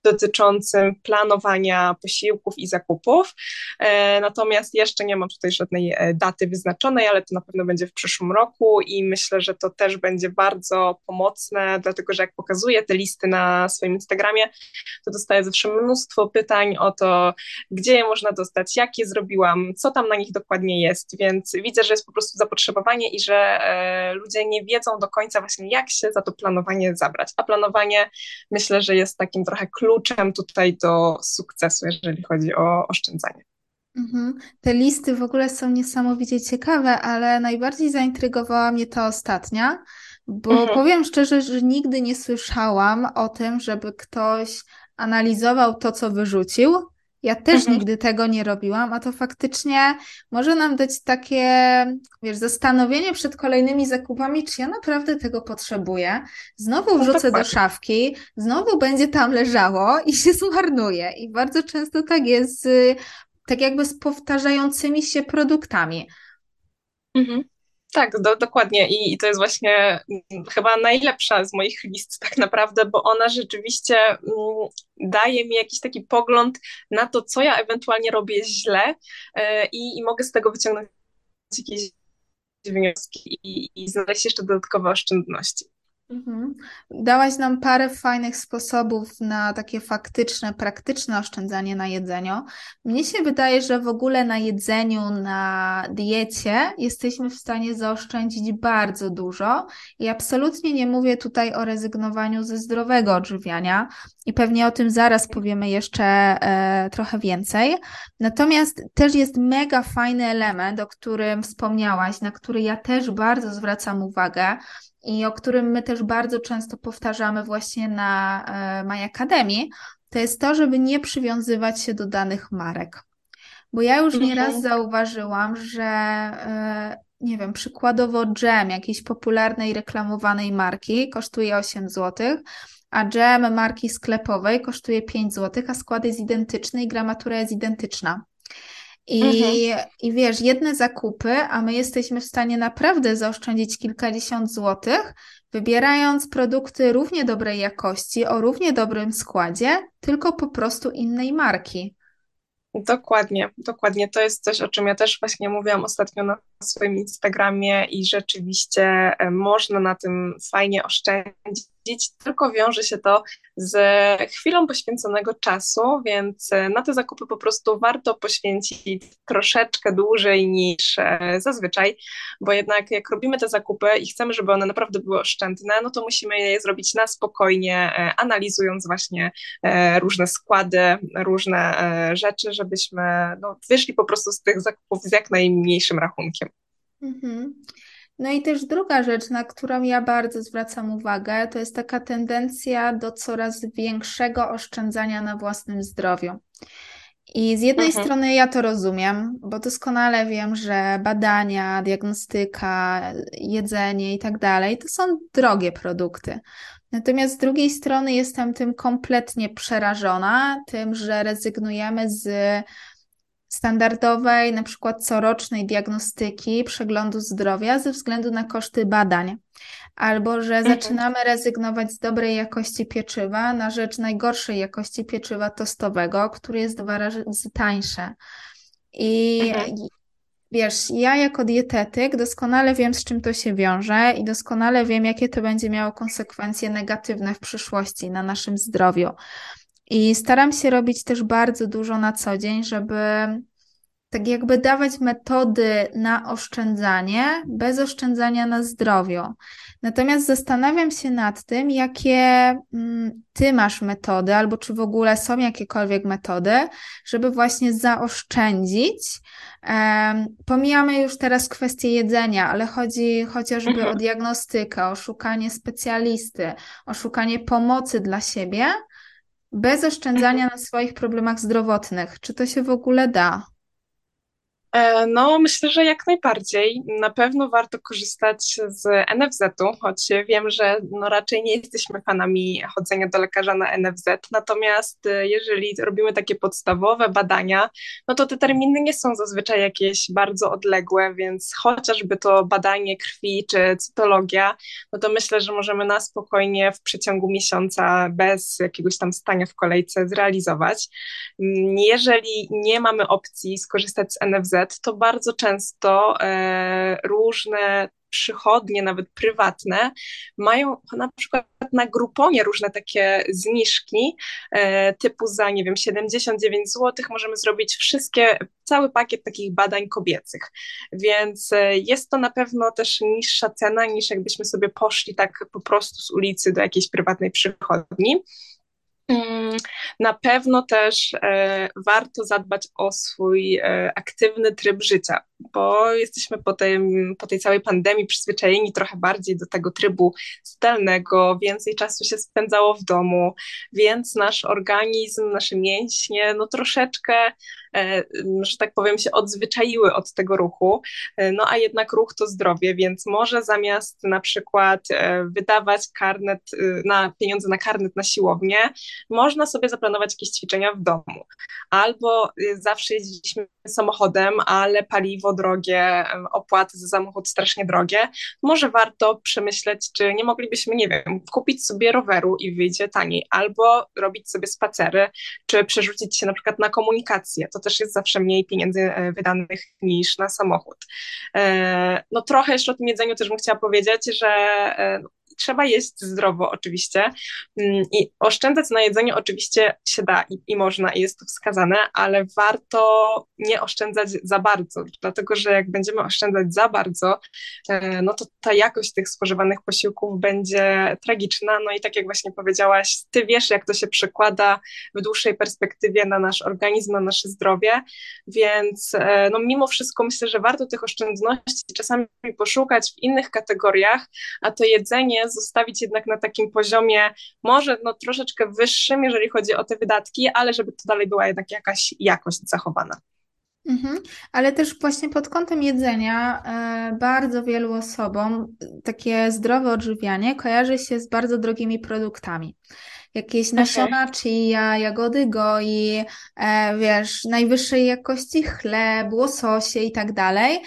dotyczącym planowania posiłków i zakupów. E, natomiast jeszcze nie mam tutaj żadnej e, daty wyznaczonej, ale to na pewno będzie w przyszłym roku i myślę, że to też będzie bardzo pomocne, dlatego że jak pokazuję te listy na swoim Instagramie, to dostaję zawsze mnóstwo pytań o to, gdzie je można dostać, jak je zrobiłam, co tam na nich dokładnie jest, więc widzę, że jest po prostu zapotrzebowanie i że e, ludzie nie wiedzą do końca właśnie, jak się za to planowanie zabrać. A planowanie myślę, że jest takim trochę kluczem tutaj do sukcesu, jeżeli chodzi o oszczędzanie. Mhm. Te listy w ogóle są niesamowicie ciekawe, ale najbardziej zaintrygowała mnie ta ostatnia, bo mhm. powiem szczerze, że nigdy nie słyszałam o tym, żeby ktoś analizował to, co wyrzucił, ja też mhm. nigdy tego nie robiłam, a to faktycznie może nam dać takie, wiesz, zastanowienie przed kolejnymi zakupami, czy ja naprawdę tego potrzebuję. Znowu no wrzucę do szafki, znowu będzie tam leżało i się zmarnuje. I bardzo często tak jest, tak jakby z powtarzającymi się produktami. Mhm. Tak, do, dokładnie. I, I, to jest właśnie mm, chyba najlepsza z moich list, tak naprawdę, bo ona rzeczywiście mm, daje mi jakiś taki pogląd na to, co ja ewentualnie robię źle e, i, i mogę z tego wyciągnąć jakieś wnioski i, i znaleźć jeszcze dodatkowe oszczędności. Mhm. Dałaś nam parę fajnych sposobów na takie faktyczne, praktyczne oszczędzanie na jedzeniu. Mnie się wydaje, że w ogóle na jedzeniu, na diecie jesteśmy w stanie zaoszczędzić bardzo dużo i absolutnie nie mówię tutaj o rezygnowaniu ze zdrowego odżywiania i pewnie o tym zaraz powiemy jeszcze e, trochę więcej. Natomiast też jest mega fajny element, o którym wspomniałaś, na który ja też bardzo zwracam uwagę, i o którym my też bardzo często powtarzamy właśnie na e, My Academy, to jest to, żeby nie przywiązywać się do danych marek. Bo ja już nieraz mhm. zauważyłam, że e, nie wiem, przykładowo dżem jakiejś popularnej reklamowanej marki kosztuje 8 zł, a dżem marki sklepowej kosztuje 5 zł, a skład jest identyczny i gramatura jest identyczna. I, mhm. I wiesz, jedne zakupy, a my jesteśmy w stanie naprawdę zaoszczędzić kilkadziesiąt złotych, wybierając produkty równie dobrej jakości, o równie dobrym składzie, tylko po prostu innej marki. Dokładnie, dokładnie. To jest coś, o czym ja też właśnie mówiłam ostatnio na swoim Instagramie i rzeczywiście e, można na tym fajnie oszczędzić tylko wiąże się to z chwilą poświęconego czasu, więc e, na te zakupy po prostu warto poświęcić troszeczkę dłużej niż e, zazwyczaj, bo jednak jak robimy te zakupy i chcemy, żeby one naprawdę były oszczędne, no to musimy je zrobić na spokojnie, e, analizując właśnie różne składy, różne rzeczy, żebyśmy no, wyszli po prostu z tych zakupów z jak najmniejszym rachunkiem. Mhm. No i też druga rzecz, na którą ja bardzo zwracam uwagę, to jest taka tendencja do coraz większego oszczędzania na własnym zdrowiu. I z jednej mhm. strony ja to rozumiem, bo doskonale wiem, że badania, diagnostyka, jedzenie i tak dalej to są drogie produkty. Natomiast z drugiej strony jestem tym kompletnie przerażona, tym, że rezygnujemy z standardowej, na przykład corocznej diagnostyki, przeglądu zdrowia ze względu na koszty badań. Albo że mhm. zaczynamy rezygnować z dobrej jakości pieczywa na rzecz najgorszej jakości pieczywa tostowego, który jest dwa razy tańsze. I mhm. Wiesz, ja jako dietetyk doskonale wiem, z czym to się wiąże i doskonale wiem, jakie to będzie miało konsekwencje negatywne w przyszłości na naszym zdrowiu. I staram się robić też bardzo dużo na co dzień, żeby tak jakby dawać metody na oszczędzanie bez oszczędzania na zdrowiu. Natomiast zastanawiam się nad tym, jakie mm, ty masz metody, albo czy w ogóle są jakiekolwiek metody, żeby właśnie zaoszczędzić. Pomijamy już teraz kwestię jedzenia, ale chodzi chociażby mhm. o diagnostykę, o szukanie specjalisty, o szukanie pomocy dla siebie, bez oszczędzania na swoich problemach zdrowotnych. Czy to się w ogóle da? E, no, myślę, że jak najbardziej. Na pewno warto korzystać z NFZ-u, choć wiem, że no raczej nie jesteśmy fanami chodzenia do lekarza na NFZ. Natomiast e, jeżeli robimy takie podstawowe badania, no to te terminy nie są zazwyczaj jakieś bardzo odległe, więc chociażby to badanie krwi czy cytologia, no to myślę, że możemy na spokojnie w przeciągu miesiąca bez jakiegoś tam stania w kolejce zrealizować. Mm, jeżeli nie mamy opcji skorzystać z NFZ, to bardzo często e, różne przychodnie, nawet prywatne, mają na przykład na Gruponie różne takie zniżki, e, typu za, nie wiem, 79 zł możemy zrobić wszystkie, cały pakiet takich badań kobiecych. Więc e, jest to na pewno też niższa cena niż jakbyśmy sobie poszli tak po prostu z ulicy do jakiejś prywatnej przychodni. Mm, na pewno też e, warto zadbać o swój e, aktywny tryb życia, bo jesteśmy po, tym, po tej całej pandemii przyzwyczajeni trochę bardziej do tego trybu zdalnego, więcej czasu się spędzało w domu, więc nasz organizm, nasze mięśnie, no troszeczkę że tak powiem, się odzwyczaiły od tego ruchu, e, no a jednak ruch to zdrowie, więc może zamiast na przykład e, wydawać karnet na pieniądze na karnet na siłownię, można sobie zaplanować jakieś ćwiczenia w domu. Albo zawsze jeździliśmy samochodem, ale paliwo drogie, opłaty za samochód strasznie drogie. Może warto przemyśleć, czy nie moglibyśmy, nie wiem, kupić sobie roweru i wyjdzie taniej, albo robić sobie spacery, czy przerzucić się na przykład na komunikację. To też jest zawsze mniej pieniędzy e, wydanych niż na samochód. E, no trochę jeszcze o tym jedzeniu też bym chciała powiedzieć, że e, trzeba jeść zdrowo oczywiście. Mm, i oszczędzać na jedzeniu oczywiście się da i, i, można i jest to wskazane, ale warto nie oszczędzać za bardzo, dlatego że jak będziemy oszczędzać za bardzo, e, no to ta jakość tych spożywanych posiłków będzie tragiczna, no i tak jak właśnie powiedziałaś, ty wiesz jak to się przekłada w dłuższej perspektywie na nasz organizm, na nasze zdrowie, więc e, no mimo wszystko myślę, że warto tych oszczędności czasami poszukać w innych kategoriach, a to jedzenie zostawić jednak na takim poziomie może no, troszeczkę wyższym, jeżeli chodzi o te wydatki, ale żeby to dalej była jednak jakaś jakość zachowana. Mhm. Ale też właśnie pod kątem jedzenia e, bardzo wielu osobom takie zdrowe odżywianie kojarzy się z bardzo drogimi produktami. Jakieś nasiona okay. chia, jagody goi, e, wiesz, najwyższej jakości chleb, łososie i tak dalej.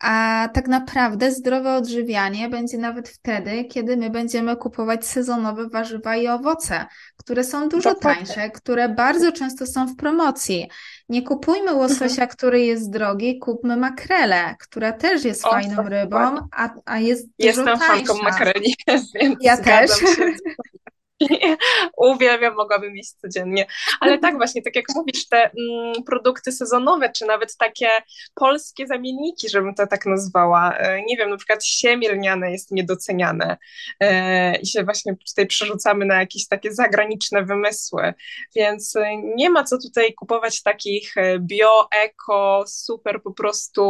A tak naprawdę zdrowe odżywianie będzie nawet wtedy, kiedy my będziemy kupować sezonowe warzywa i owoce, które są dużo tańsze, które bardzo często są w promocji. Nie kupujmy łososia, mhm. który jest drogi, kupmy makrelę, która też jest o, fajną rybą, a, a jest Jestem dużo tańsza. Jestem fanką makreli, więc ja też. Się. Uwielbiam, mogłabym mieć codziennie. Ale tak właśnie, tak jak mówisz, te mm, produkty sezonowe, czy nawet takie polskie zamienniki, żebym to tak nazwała. E, nie wiem, na przykład siemię jest niedoceniane e, i się właśnie tutaj przerzucamy na jakieś takie zagraniczne wymysły. Więc e, nie ma co tutaj kupować takich e, bio, eko, super po prostu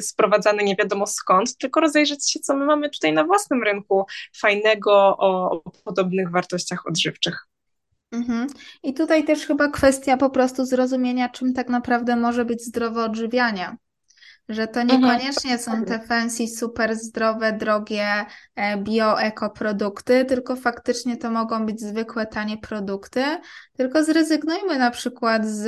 sprowadzane nie wiadomo skąd, tylko rozejrzeć się, co my mamy tutaj na własnym rynku fajnego o, o podobnych wartościach wartościach odżywczych. Mhm. I tutaj też chyba kwestia po prostu zrozumienia, czym tak naprawdę może być zdrowe odżywianie. że to Mhm. niekoniecznie są te fancy, super zdrowe, drogie e, bio-eko produkty, tylko faktycznie to mogą być zwykłe, tanie produkty. Tylko zrezygnujmy na przykład z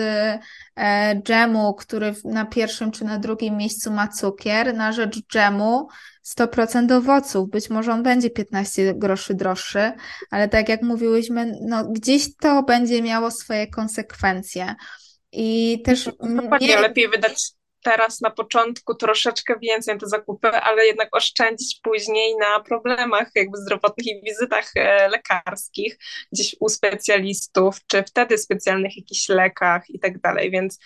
e, dżemu, który na pierwszym czy na drugim miejscu ma cukier, na rzecz dżemu 100% owoców. Być może on będzie 15 groszy droższy, ale tak jak mówiłyśmy, no gdzieś to będzie miało swoje konsekwencje. I też Dokładnie, mnie, lepiej wydać teraz na początku troszeczkę więcej na te zakupy, ale jednak oszczędzić później na problemach jakby zdrowotnych i wizytach e, lekarskich, gdzieś u specjalistów, czy wtedy specjalnych jakichś lekach i tak dalej, więc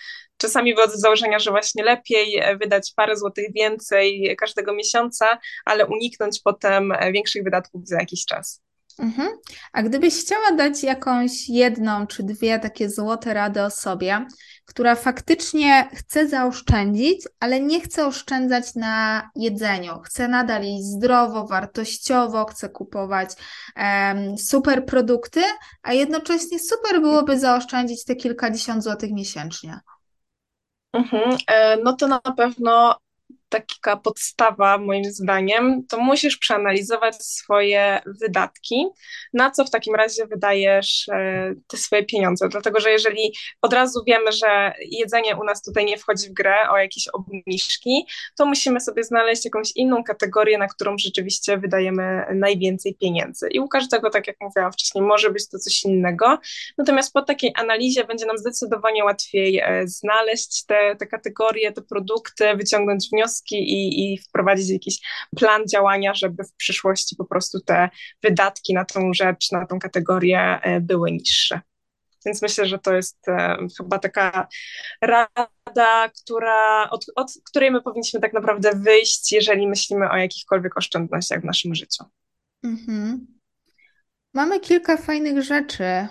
czasami wychodzę z założenia, że właśnie lepiej e, wydać parę złotych więcej każdego miesiąca, ale uniknąć potem e, większych wydatków za jakiś czas. Mhm. A gdybyś chciała dać jakąś jedną czy dwie takie złote rady osobie, która faktycznie chce zaoszczędzić, ale nie chce oszczędzać na jedzeniu, chce nadal jeść zdrowo, wartościowo, chce kupować em, super produkty, a jednocześnie super byłoby zaoszczędzić te kilkadziesiąt złotych miesięcznie. Mhm. E, No to na pewno taka podstawa, moim zdaniem, to musisz przeanalizować swoje wydatki, na co w takim razie wydajesz e, te swoje pieniądze. Dlatego, że jeżeli od razu wiemy, że jedzenie u nas tutaj nie wchodzi w grę o jakieś obniżki, to musimy sobie znaleźć jakąś inną kategorię, na którą rzeczywiście wydajemy najwięcej pieniędzy. I u każdego, tak jak mówiłam wcześniej, może być to coś innego. Natomiast po takiej analizie będzie nam zdecydowanie łatwiej e, znaleźć te, te kategorie, te produkty, wyciągnąć wnioski i, i wprowadzić jakiś plan działania, żeby w przyszłości po prostu te wydatki na tą rzecz, na tą kategorię e, były niższe. Więc myślę, że to jest e, chyba taka rada, która, od, od której my powinniśmy tak naprawdę wyjść, jeżeli myślimy o jakichkolwiek oszczędnościach w naszym życiu. Mhm. Mamy kilka fajnych rzeczy, e,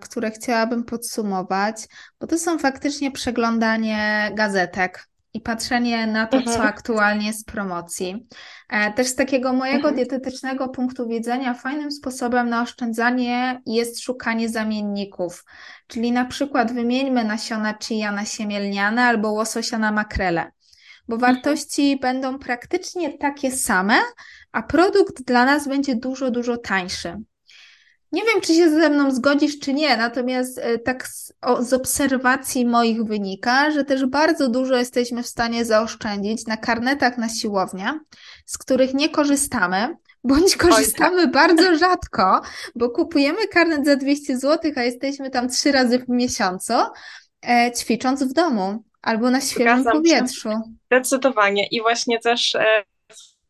które chciałabym podsumować, bo to są faktycznie przeglądanie gazetek i patrzenie na to, co Mhm, aktualnie jest w promocji. E, Też z takiego mojego mhm, dietetycznego punktu widzenia, fajnym sposobem na oszczędzanie jest szukanie zamienników, czyli na przykład wymieńmy nasiona chia na siemielniane albo łososia na makrele, bo mhm. wartości będą praktycznie takie same, a produkt dla nas będzie dużo, dużo tańszy. Nie wiem, czy się ze mną zgodzisz, czy nie, natomiast e, tak z, o, z obserwacji moich wynika, że też bardzo dużo jesteśmy w stanie zaoszczędzić na karnetach na siłownię, z których nie korzystamy, bądź Oj, korzystamy bardzo rzadko, bo kupujemy karnet za 200 zł, a jesteśmy tam trzy razy w miesiącu, e, ćwicząc w domu albo na świeżym się. powietrzu. Zdecydowanie. I właśnie też e,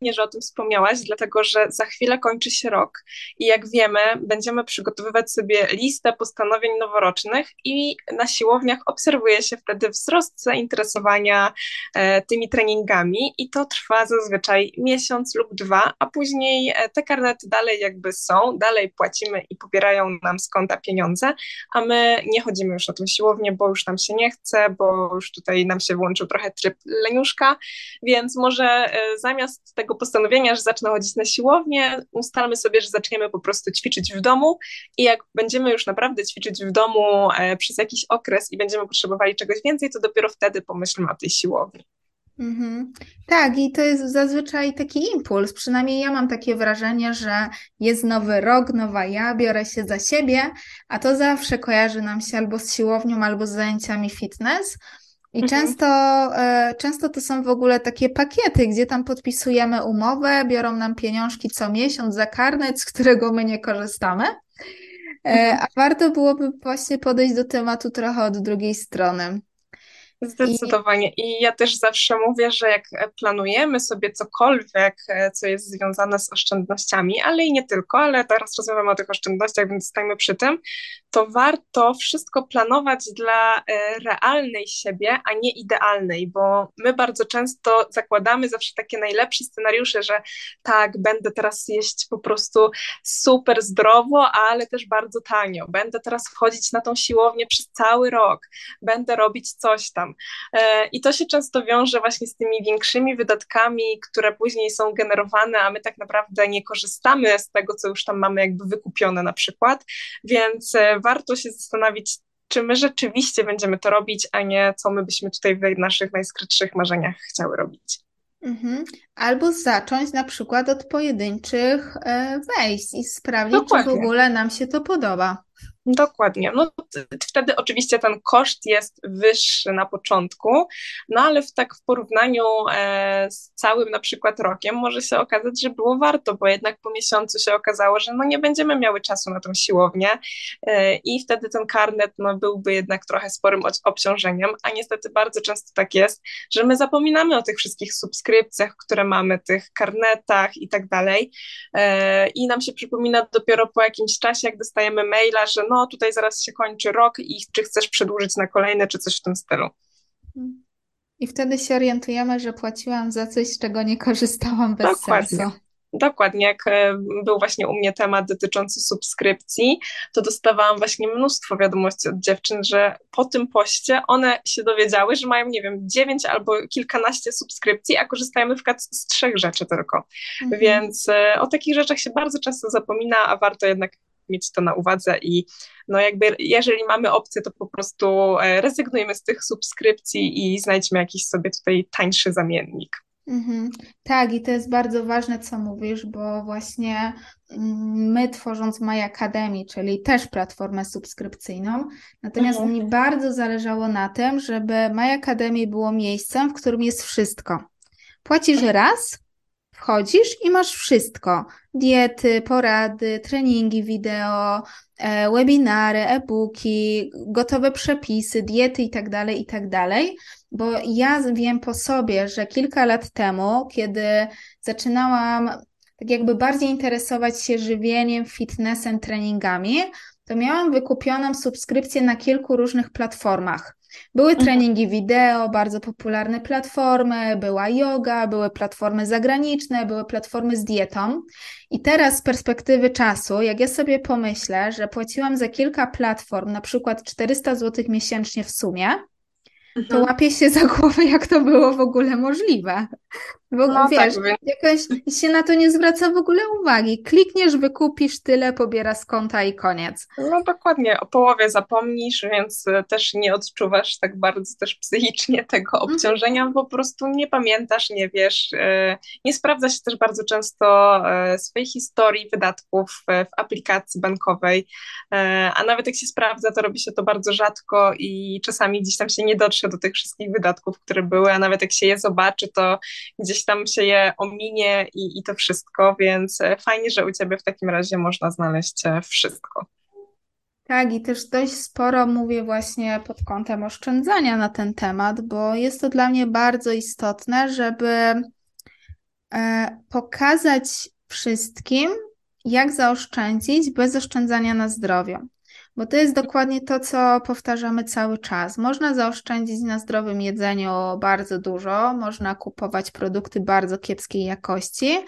że o tym wspomniałaś, dlatego że za chwilę kończy się rok i jak wiemy, będziemy przygotowywać sobie listę postanowień noworocznych i na siłowniach obserwuje się wtedy wzrost zainteresowania e, tymi treningami i to trwa zazwyczaj miesiąc lub dwa, a później e, te karnety dalej jakby są, dalej płacimy i pobierają nam z konta pieniądze, a my nie chodzimy już na tą siłownię, bo już nam się nie chce, bo już tutaj nam się włączył trochę tryb leniuszka, więc może e, zamiast tego postanowienia, że zacznę chodzić na siłownię, ustalmy sobie, że zaczniemy po prostu ćwiczyć w domu i jak będziemy już naprawdę ćwiczyć w domu e, przez jakiś okres i będziemy potrzebowali czegoś więcej, to dopiero wtedy pomyślmy o tej siłowni. Mhm. Tak, i to jest zazwyczaj taki impuls. Przynajmniej ja mam takie wrażenie, że jest nowy rok, nowa ja, biorę się za siebie, a to zawsze kojarzy nam się albo z siłownią, albo z zajęciami fitness. I Mhm. często, e, często to są w ogóle takie pakiety, gdzie tam podpisujemy umowę, biorą nam pieniążki co miesiąc za karnet, z którego my nie korzystamy. E, Mhm. A warto byłoby właśnie podejść do tematu trochę od drugiej strony. Zdecydowanie. I ja też zawsze mówię, że jak planujemy sobie cokolwiek, e, co jest związane z oszczędnościami, ale i nie tylko, ale teraz rozmawiamy o tych oszczędnościach, więc stajmy przy tym, to warto wszystko planować dla e, realnej siebie, a nie idealnej, bo my bardzo często zakładamy zawsze takie najlepsze scenariusze, że tak, będę teraz jeść po prostu super zdrowo, ale też bardzo tanio. Będę teraz wchodzić na tą siłownię przez cały rok, będę robić coś tam. E, I to się często wiąże właśnie z tymi większymi wydatkami, które później są generowane, a my tak naprawdę nie korzystamy z tego, co już tam mamy jakby wykupione na przykład. Więc e, warto się zastanowić, czy my rzeczywiście będziemy to robić, a nie co my byśmy tutaj w naszych najskrytszych marzeniach chciały robić. Mhm. Albo zacząć na przykład od pojedynczych e, wejść i sprawdzić, Dokładnie. czy w ogóle nam się to podoba. Dokładnie. No, wtedy oczywiście ten koszt jest wyższy na początku, no ale w, tak w porównaniu e, z całym na przykład rokiem może się okazać, że było warto, bo jednak po miesiącu się okazało, że no nie będziemy miały czasu na tą siłownię e, i wtedy ten karnet no, byłby jednak trochę sporym obciążeniem, a niestety bardzo często tak jest, że my zapominamy o tych wszystkich subskrypcjach, które mamy, tych karnetach i tak dalej e, i nam się przypomina dopiero po jakimś czasie, jak dostajemy maila, że no tutaj zaraz się kończy rok i czy chcesz przedłużyć na kolejny, czy coś w tym stylu. I wtedy się orientujemy, że płaciłam za coś, z czego nie korzystałam bez Dokładnie. sensu. Dokładnie, jak e, był właśnie u mnie temat dotyczący subskrypcji, to dostawałam właśnie mnóstwo wiadomości od dziewczyn, że po tym poście one się dowiedziały, że mają, nie wiem, dziewięć albo kilkanaście subskrypcji, a korzystają na przykład z trzech rzeczy tylko. Mhm. Więc e, o takich rzeczach się bardzo często zapomina, a warto jednak mieć to na uwadze i no jakby jeżeli mamy opcję, to po prostu e, rezygnujmy z tych subskrypcji i znajdźmy jakiś sobie tutaj tańszy zamiennik. Mhm. Tak, i to jest bardzo ważne, co mówisz, bo właśnie mm, my tworząc My Academy, czyli też platformę subskrypcyjną, natomiast mhm. mi bardzo zależało na tym, żeby My Academy było miejscem, w którym jest wszystko. Płacisz raz, Wchodzisz i masz wszystko: diety, porady, treningi wideo, e, webinary, e-booki, gotowe przepisy, diety itd., tak itd. Tak Bo ja wiem po sobie, że kilka lat temu, kiedy zaczynałam tak jakby bardziej interesować się żywieniem, fitnessem, treningami, to miałam wykupioną subskrypcję na kilku różnych platformach. Były mhm. treningi wideo, bardzo popularne platformy, była yoga, były platformy zagraniczne, były platformy z dietą. I teraz z perspektywy czasu, jak ja sobie pomyślę, że płaciłam za kilka platform, na przykład 400 zł miesięcznie w sumie, to mhm. łapię się za głowę, jak to było w ogóle możliwe. Bo no, wiesz, tak, jakoś się na to nie zwraca w ogóle uwagi. Klikniesz, wykupisz tyle, pobiera z konta i koniec. No dokładnie, o połowie zapomnisz, więc e, też nie odczuwasz tak bardzo też psychicznie tego mhm. obciążenia, po prostu nie pamiętasz, nie wiesz. E, nie sprawdza się też bardzo często e, swojej historii wydatków w aplikacji bankowej, a nawet jak się sprawdza, to robi się to bardzo rzadko i czasami gdzieś tam się nie dotrze do tych wszystkich wydatków, które były, a nawet jak się je zobaczy, to gdzieś gdzieś tam się je ominie i, i to wszystko, więc e, fajnie, że u Ciebie w takim razie można znaleźć e, wszystko. Tak, i też dość sporo mówię właśnie pod kątem oszczędzania na ten temat, bo jest to dla mnie bardzo istotne, żeby e, pokazać wszystkim, jak zaoszczędzić bez oszczędzania na zdrowiu. Bo to jest dokładnie to, co powtarzamy cały czas. Można zaoszczędzić na zdrowym jedzeniu bardzo dużo, można kupować produkty bardzo kiepskiej jakości,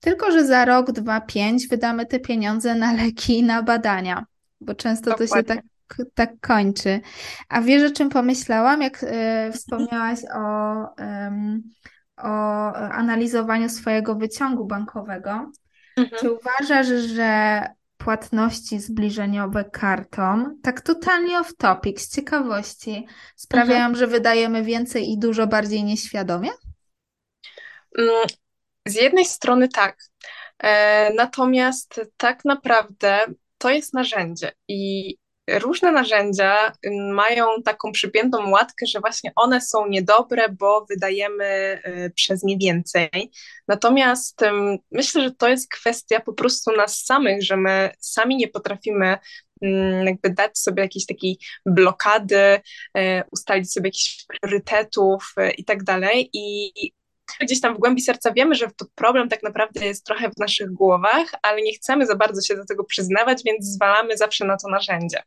tylko że za rok, dwa, pięć wydamy te pieniądze na leki i na badania, bo często dokładnie. to się tak tak kończy. A wiesz, o czym pomyślałam, jak y, wspomniałaś o, o analizowaniu swojego wyciągu bankowego? Mhm. Czy uważasz, że płatności zbliżeniowe kartą, tak totalnie off topic, z ciekawości, sprawiają, mhm. że wydajemy więcej i dużo bardziej nieświadomie? Mm, z jednej strony tak. E, natomiast tak naprawdę to jest narzędzie i różne narzędzia mają taką przypiętą łatkę, że właśnie one są niedobre, bo wydajemy y, przez nie więcej. Natomiast myślę, że to jest kwestia po prostu nas samych, że my sami nie potrafimy jakby dać sobie jakiejś takiej blokady, y, ustalić sobie jakichś priorytetów y, i tak dalej. I gdzieś tam w głębi serca wiemy, że to problem tak naprawdę jest trochę w naszych głowach, ale nie chcemy za bardzo się do tego przyznawać, więc zwalamy zawsze na to narzędzie.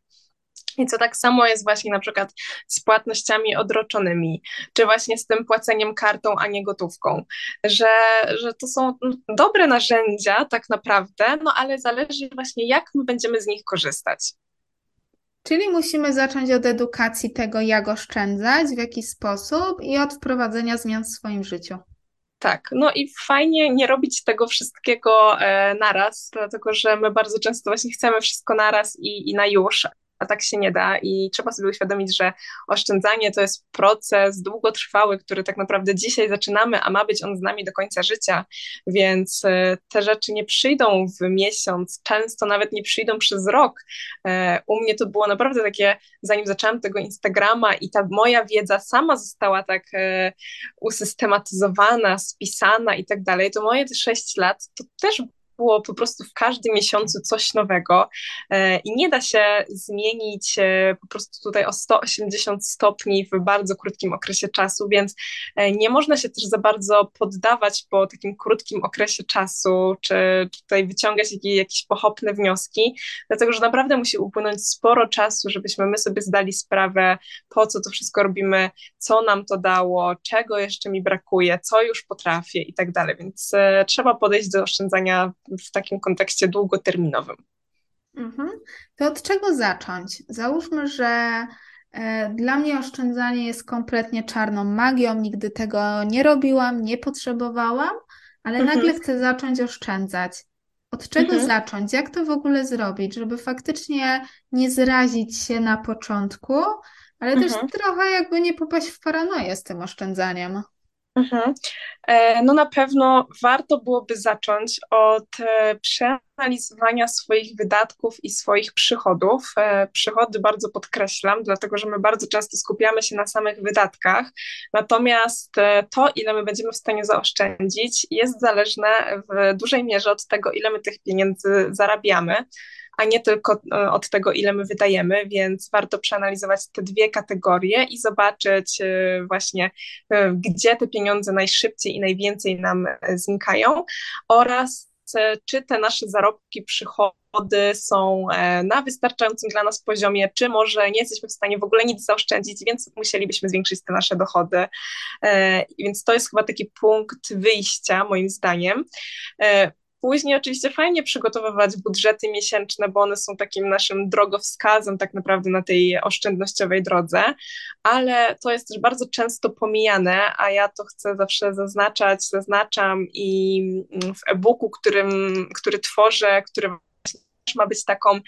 I co tak samo jest właśnie na przykład z płatnościami odroczonymi, czy właśnie z tym płaceniem kartą, a nie gotówką, że, że to są dobre narzędzia tak naprawdę, no ale zależy właśnie jak my będziemy z nich korzystać. Czyli musimy zacząć od edukacji tego, jak oszczędzać, w jaki sposób i od wprowadzenia zmian w swoim życiu. Tak, no i fajnie nie robić tego wszystkiego e, naraz, dlatego że my bardzo często właśnie chcemy wszystko naraz i, i na już, a tak się nie da i trzeba sobie uświadomić, że oszczędzanie to jest proces długotrwały, który tak naprawdę dzisiaj zaczynamy, a ma być on z nami do końca życia, więc e, te rzeczy nie przyjdą w miesiąc, często nawet nie przyjdą przez rok. E, u mnie to było naprawdę takie, zanim zaczęłam tego Instagrama i ta moja wiedza sama została tak e, usystematyzowana, spisana i tak dalej, to moje te 6 lat to też było po prostu w każdym miesiącu coś nowego e, i nie da się zmienić e, po prostu tutaj o 180 stopni w bardzo krótkim okresie czasu, więc e, nie można się też za bardzo poddawać po takim krótkim okresie czasu, czy tutaj wyciągać jakieś, pochopne wnioski, dlatego że naprawdę musi upłynąć sporo czasu, żebyśmy my sobie zdali sprawę, po co to wszystko robimy, co nam to dało, czego jeszcze mi brakuje, co już potrafię i tak dalej, więc trzeba podejść do oszczędzania w takim kontekście długoterminowym. Mhm. To od czego zacząć? Załóżmy, że e, dla mnie oszczędzanie jest kompletnie czarną magią, nigdy tego nie robiłam, nie potrzebowałam, ale mhm. nagle chcę zacząć oszczędzać. Od czego mhm. zacząć? Jak to w ogóle zrobić, żeby faktycznie nie zrazić się na początku, ale też mhm. trochę jakby nie popaść w paranoję z tym oszczędzaniem? Mhm. E, no na pewno warto byłoby zacząć od e, przeanalizowania swoich wydatków i swoich przychodów. E, przychody bardzo podkreślam, dlatego że my bardzo często skupiamy się na samych wydatkach, natomiast to, ile my będziemy w stanie zaoszczędzić, jest zależne w dużej mierze od tego, ile my tych pieniędzy zarabiamy a nie tylko e, od tego, ile my wydajemy, więc warto przeanalizować te dwie kategorie i zobaczyć e, właśnie, e, gdzie te pieniądze najszybciej i najwięcej nam znikają oraz czy te nasze zarobki, przychody są na wystarczającym dla nas poziomie, czy może nie jesteśmy w stanie w ogóle nic zaoszczędzić, więc musielibyśmy zwiększyć te nasze dochody. Więc to jest chyba taki punkt wyjścia, moim zdaniem. Później oczywiście fajnie przygotowywać budżety miesięczne, bo one są takim naszym drogowskazem tak naprawdę na tej oszczędnościowej drodze, ale to jest też bardzo często pomijane, a ja to chcę zawsze zaznaczać, zaznaczam i w e-booku, którym, który tworzę, który ma być taką,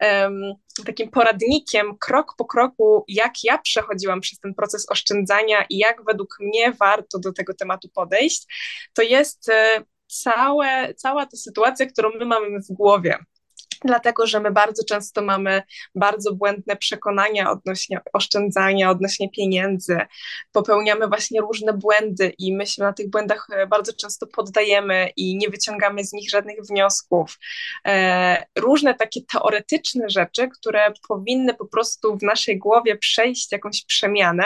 um, takim poradnikiem krok po kroku, jak ja przechodziłam przez ten proces oszczędzania i jak według mnie warto do tego tematu podejść, to jest e, całe, cała ta sytuacja, którą my mamy w głowie dlatego że my bardzo często mamy bardzo błędne przekonania odnośnie oszczędzania, odnośnie pieniędzy. Popełniamy właśnie różne błędy i my się na tych błędach e, bardzo często poddajemy i nie wyciągamy z nich żadnych wniosków. E, różne takie teoretyczne rzeczy, które powinny po prostu w naszej głowie przejść jakąś przemianę,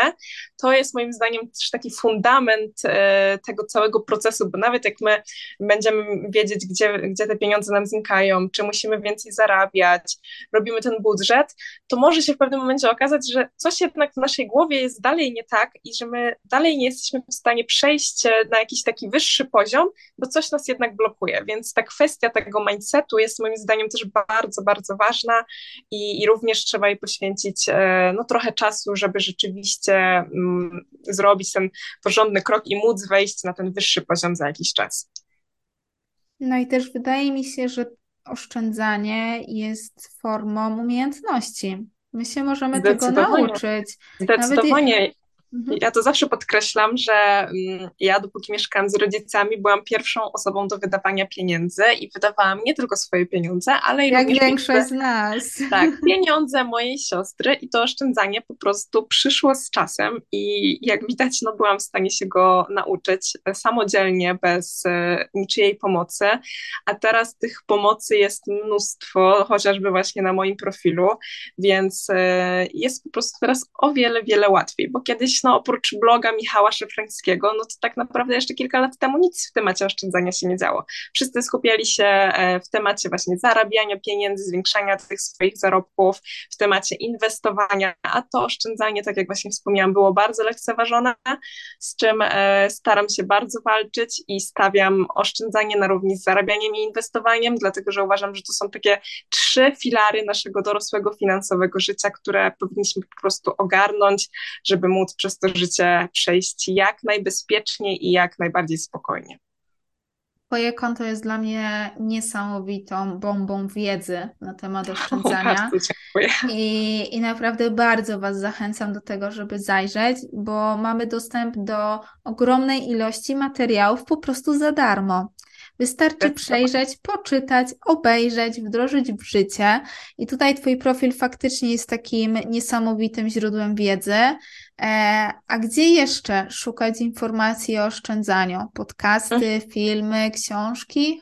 to jest moim zdaniem też taki fundament e, tego całego procesu, bo nawet jak my będziemy wiedzieć, gdzie, gdzie te pieniądze nam znikają, czy musimy więcej więcej zarabiać, robimy ten budżet, to może się w pewnym momencie okazać, że coś jednak w naszej głowie jest dalej nie tak i że my dalej nie jesteśmy w stanie przejść na jakiś taki wyższy poziom, bo coś nas jednak blokuje. Więc ta kwestia tego mindsetu jest moim zdaniem też bardzo, bardzo ważna i, i również trzeba jej poświęcić e, no, trochę czasu, żeby rzeczywiście mm, zrobić ten porządny krok i móc wejść na ten wyższy poziom za jakiś czas. No i też wydaje mi się, że oszczędzanie jest formą umiejętności. My się możemy tego nauczyć. Zdecydowanie. Nawet. Ja to zawsze podkreślam, że mm, ja dopóki mieszkałam z rodzicami, byłam pierwszą osobą do wydawania pieniędzy i wydawałam nie tylko swoje pieniądze, ale i Jak również większość z nas. Tak, pieniądze mojej siostry i to oszczędzanie po prostu przyszło z czasem i jak widać, no byłam w stanie się go nauczyć samodzielnie, bez e, niczyjej pomocy, a teraz tych pomocy jest mnóstwo, chociażby właśnie na moim profilu, więc e, jest po prostu teraz o wiele, wiele łatwiej, bo kiedyś no oprócz bloga Michała Szefrańskiego, no to tak naprawdę jeszcze kilka lat temu nic w temacie oszczędzania się nie działo. Wszyscy skupiali się e, w temacie właśnie zarabiania pieniędzy, zwiększania tych swoich zarobków, w temacie inwestowania, a to oszczędzanie, tak jak właśnie wspomniałam, było bardzo lekceważone, z czym e, staram się bardzo walczyć i stawiam oszczędzanie na równi z zarabianiem i inwestowaniem, dlatego że uważam, że to są takie trzy filary naszego dorosłego finansowego życia, które powinniśmy po prostu ogarnąć, żeby móc przez przez to życie przejść jak najbezpieczniej i jak najbardziej spokojnie. Twoje konto jest dla mnie niesamowitą bombą wiedzy na temat oszczędzania. O, I, I naprawdę bardzo Was zachęcam do tego, żeby zajrzeć, bo mamy dostęp do ogromnej ilości materiałów po prostu za darmo. Wystarczy przejrzeć, poczytać, obejrzeć, wdrożyć w życie. I tutaj Twój profil faktycznie jest takim niesamowitym źródłem wiedzy. E, a gdzie jeszcze szukać informacji o oszczędzaniu? Podcasty, mhm. filmy, książki?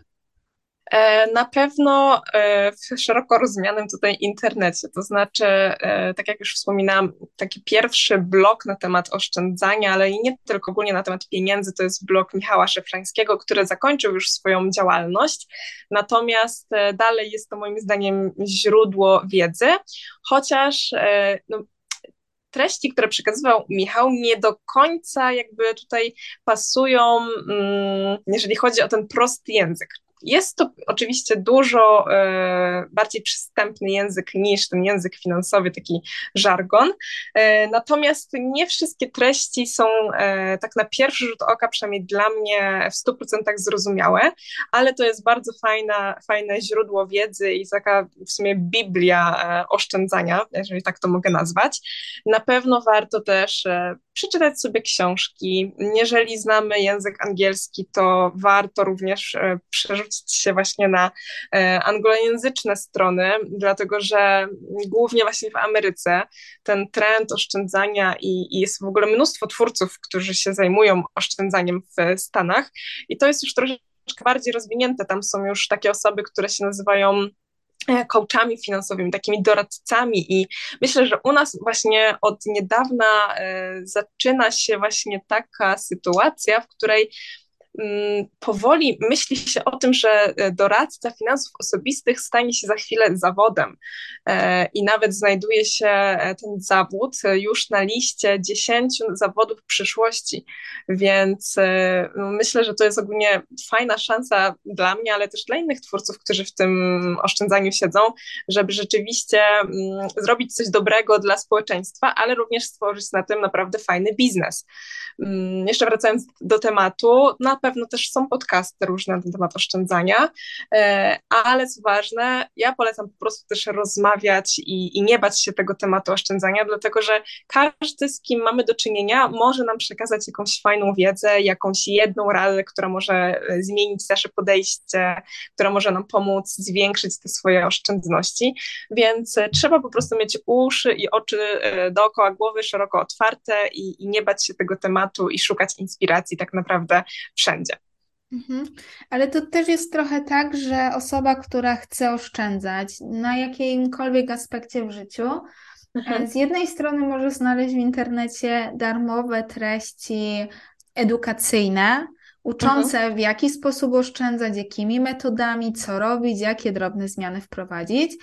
E, na pewno e, w szeroko rozumianym tutaj internecie, to znaczy, e, tak jak już wspominałam, taki pierwszy blog na temat oszczędzania, ale i nie tylko ogólnie na temat pieniędzy, to jest blog Michała Szefrańskiego, który zakończył już swoją działalność, natomiast dalej jest to moim zdaniem źródło wiedzy, chociaż no, treści, które przekazywał Michał, nie do końca jakby tutaj pasują, mm, jeżeli chodzi o ten prosty język. Jest to oczywiście dużo e, bardziej przystępny język niż ten język finansowy, taki żargon. E, natomiast nie wszystkie treści są e, tak na pierwszy rzut oka, przynajmniej dla mnie, w 100% zrozumiałe, ale to jest bardzo fajna, fajne źródło wiedzy i taka w sumie Biblia oszczędzania, jeżeli tak to mogę nazwać. Na pewno warto też przeczytać sobie książki. Jeżeli znamy język angielski, to warto również się właśnie na e, anglojęzyczne strony, dlatego że głównie właśnie w Ameryce ten trend oszczędzania i, i jest w ogóle mnóstwo twórców, którzy się zajmują oszczędzaniem w Stanach i to jest już troszeczkę bardziej rozwinięte. Tam są już takie osoby, które się nazywają E, coachami finansowymi, takimi doradcami i myślę, że u nas właśnie od niedawna e, zaczyna się właśnie taka sytuacja, w której powoli myśli się o tym, że e, doradca finansów osobistych stanie się za chwilę zawodem e, i nawet znajduje się e, ten zawód już na liście 10 zawodów przyszłości, więc no, myślę, że to jest ogólnie fajna szansa dla mnie, ale też dla innych twórców, którzy w tym oszczędzaniu siedzą, żeby rzeczywiście mm, zrobić coś dobrego dla społeczeństwa, ale również stworzyć na tym naprawdę fajny biznes. Mm, jeszcze wracając do tematu, na pewno też są podcasty różne na temat oszczędzania, e, ale co ważne, ja polecam po prostu też rozmawiać i, i nie bać się tego tematu oszczędzania, dlatego że każdy, z kim mamy do czynienia, może nam przekazać jakąś fajną wiedzę, jakąś jedną radę, która może e, zmienić nasze podejście, która może nam pomóc zwiększyć te swoje oszczędności, więc e, trzeba po prostu mieć uszy i oczy dookoła głowy szeroko otwarte i, i nie bać się tego tematu i szukać inspiracji tak naprawdę wszędzie. Mhm. Ale to też jest trochę tak, że osoba, która chce oszczędzać na jakimkolwiek aspekcie w życiu, mhm. z jednej strony może znaleźć w internecie darmowe treści edukacyjne, uczące mhm. w jaki sposób oszczędzać, jakimi metodami, co robić, jakie drobne zmiany wprowadzić,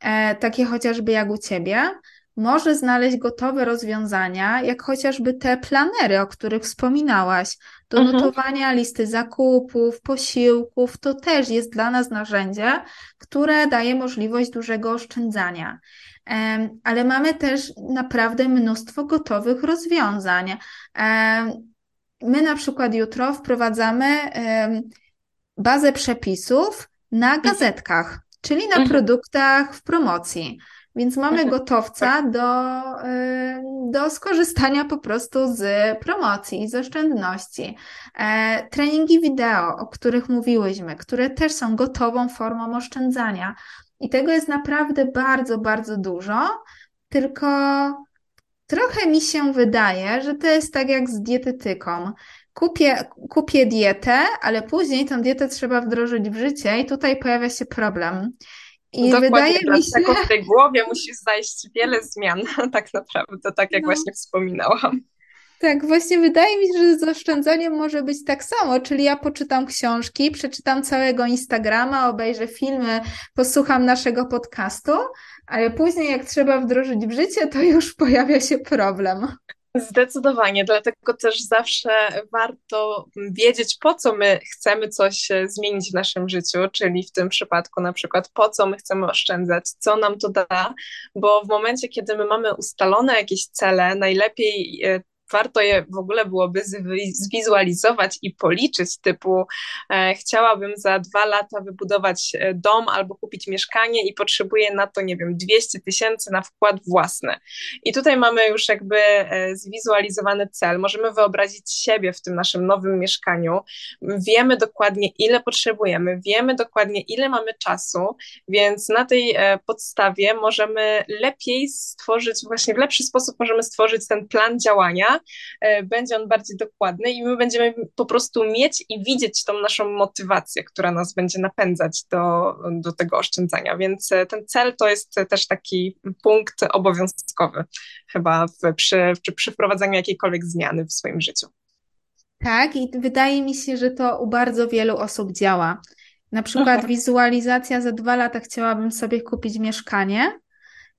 e, takie chociażby jak u Ciebie może znaleźć gotowe rozwiązania, jak chociażby te planery, o których wspominałaś, do mhm. notowania listy zakupów, posiłków. To też jest dla nas narzędzie, które daje możliwość dużego oszczędzania. Ale mamy też naprawdę mnóstwo gotowych rozwiązań. My na przykład jutro wprowadzamy bazę przepisów na mhm. gazetkach, czyli na mhm. produktach w promocji. Więc mamy gotowca do, y, do skorzystania po prostu z promocji, z oszczędności. E, treningi wideo, o których mówiłyśmy, które też są gotową formą oszczędzania. I tego jest naprawdę bardzo, bardzo dużo, tylko trochę mi się wydaje, że to jest tak jak z dietetyką. Kupię, kupię dietę, ale później tę dietę trzeba wdrożyć w życie i tutaj pojawia się problem. I Dokładnie, wydaje mi się... w tej głowie musi zajść wiele zmian, tak naprawdę, tak jak no. właśnie wspominałam. Tak, właśnie wydaje mi się, że z oszczędzaniem może być tak samo, czyli ja poczytam książki, przeczytam całego Instagrama, obejrzę filmy, posłucham naszego podcastu, ale później jak trzeba wdrożyć w życie, to już pojawia się problem. Zdecydowanie, dlatego też zawsze warto wiedzieć, po co my chcemy coś e, zmienić w naszym życiu, czyli w tym przypadku na przykład po co my chcemy oszczędzać, co nam to da, bo w momencie, kiedy my mamy ustalone jakieś cele, najlepiej e, warto je w ogóle byłoby zwizualizować i policzyć, typu e, chciałabym za dwa lata wybudować e, dom albo kupić mieszkanie i potrzebuję na to, nie wiem, 200 tysięcy na wkład własny. I tutaj mamy już jakby e, zwizualizowany cel, możemy wyobrazić siebie w tym naszym nowym mieszkaniu, wiemy dokładnie ile potrzebujemy, wiemy dokładnie ile mamy czasu, więc na tej e, podstawie możemy lepiej stworzyć, właśnie w lepszy sposób możemy stworzyć ten plan działania, będzie on bardziej dokładny i my będziemy po prostu mieć i widzieć tą naszą motywację, która nas będzie napędzać do, do tego oszczędzania, więc e, ten cel to jest też taki punkt obowiązkowy chyba w, przy, przy, przy wprowadzaniu jakiejkolwiek zmiany w swoim życiu. Tak, i wydaje mi się, że to u bardzo wielu osób działa. Na przykład Aha. wizualizacja za dwa lata chciałabym sobie kupić mieszkanie,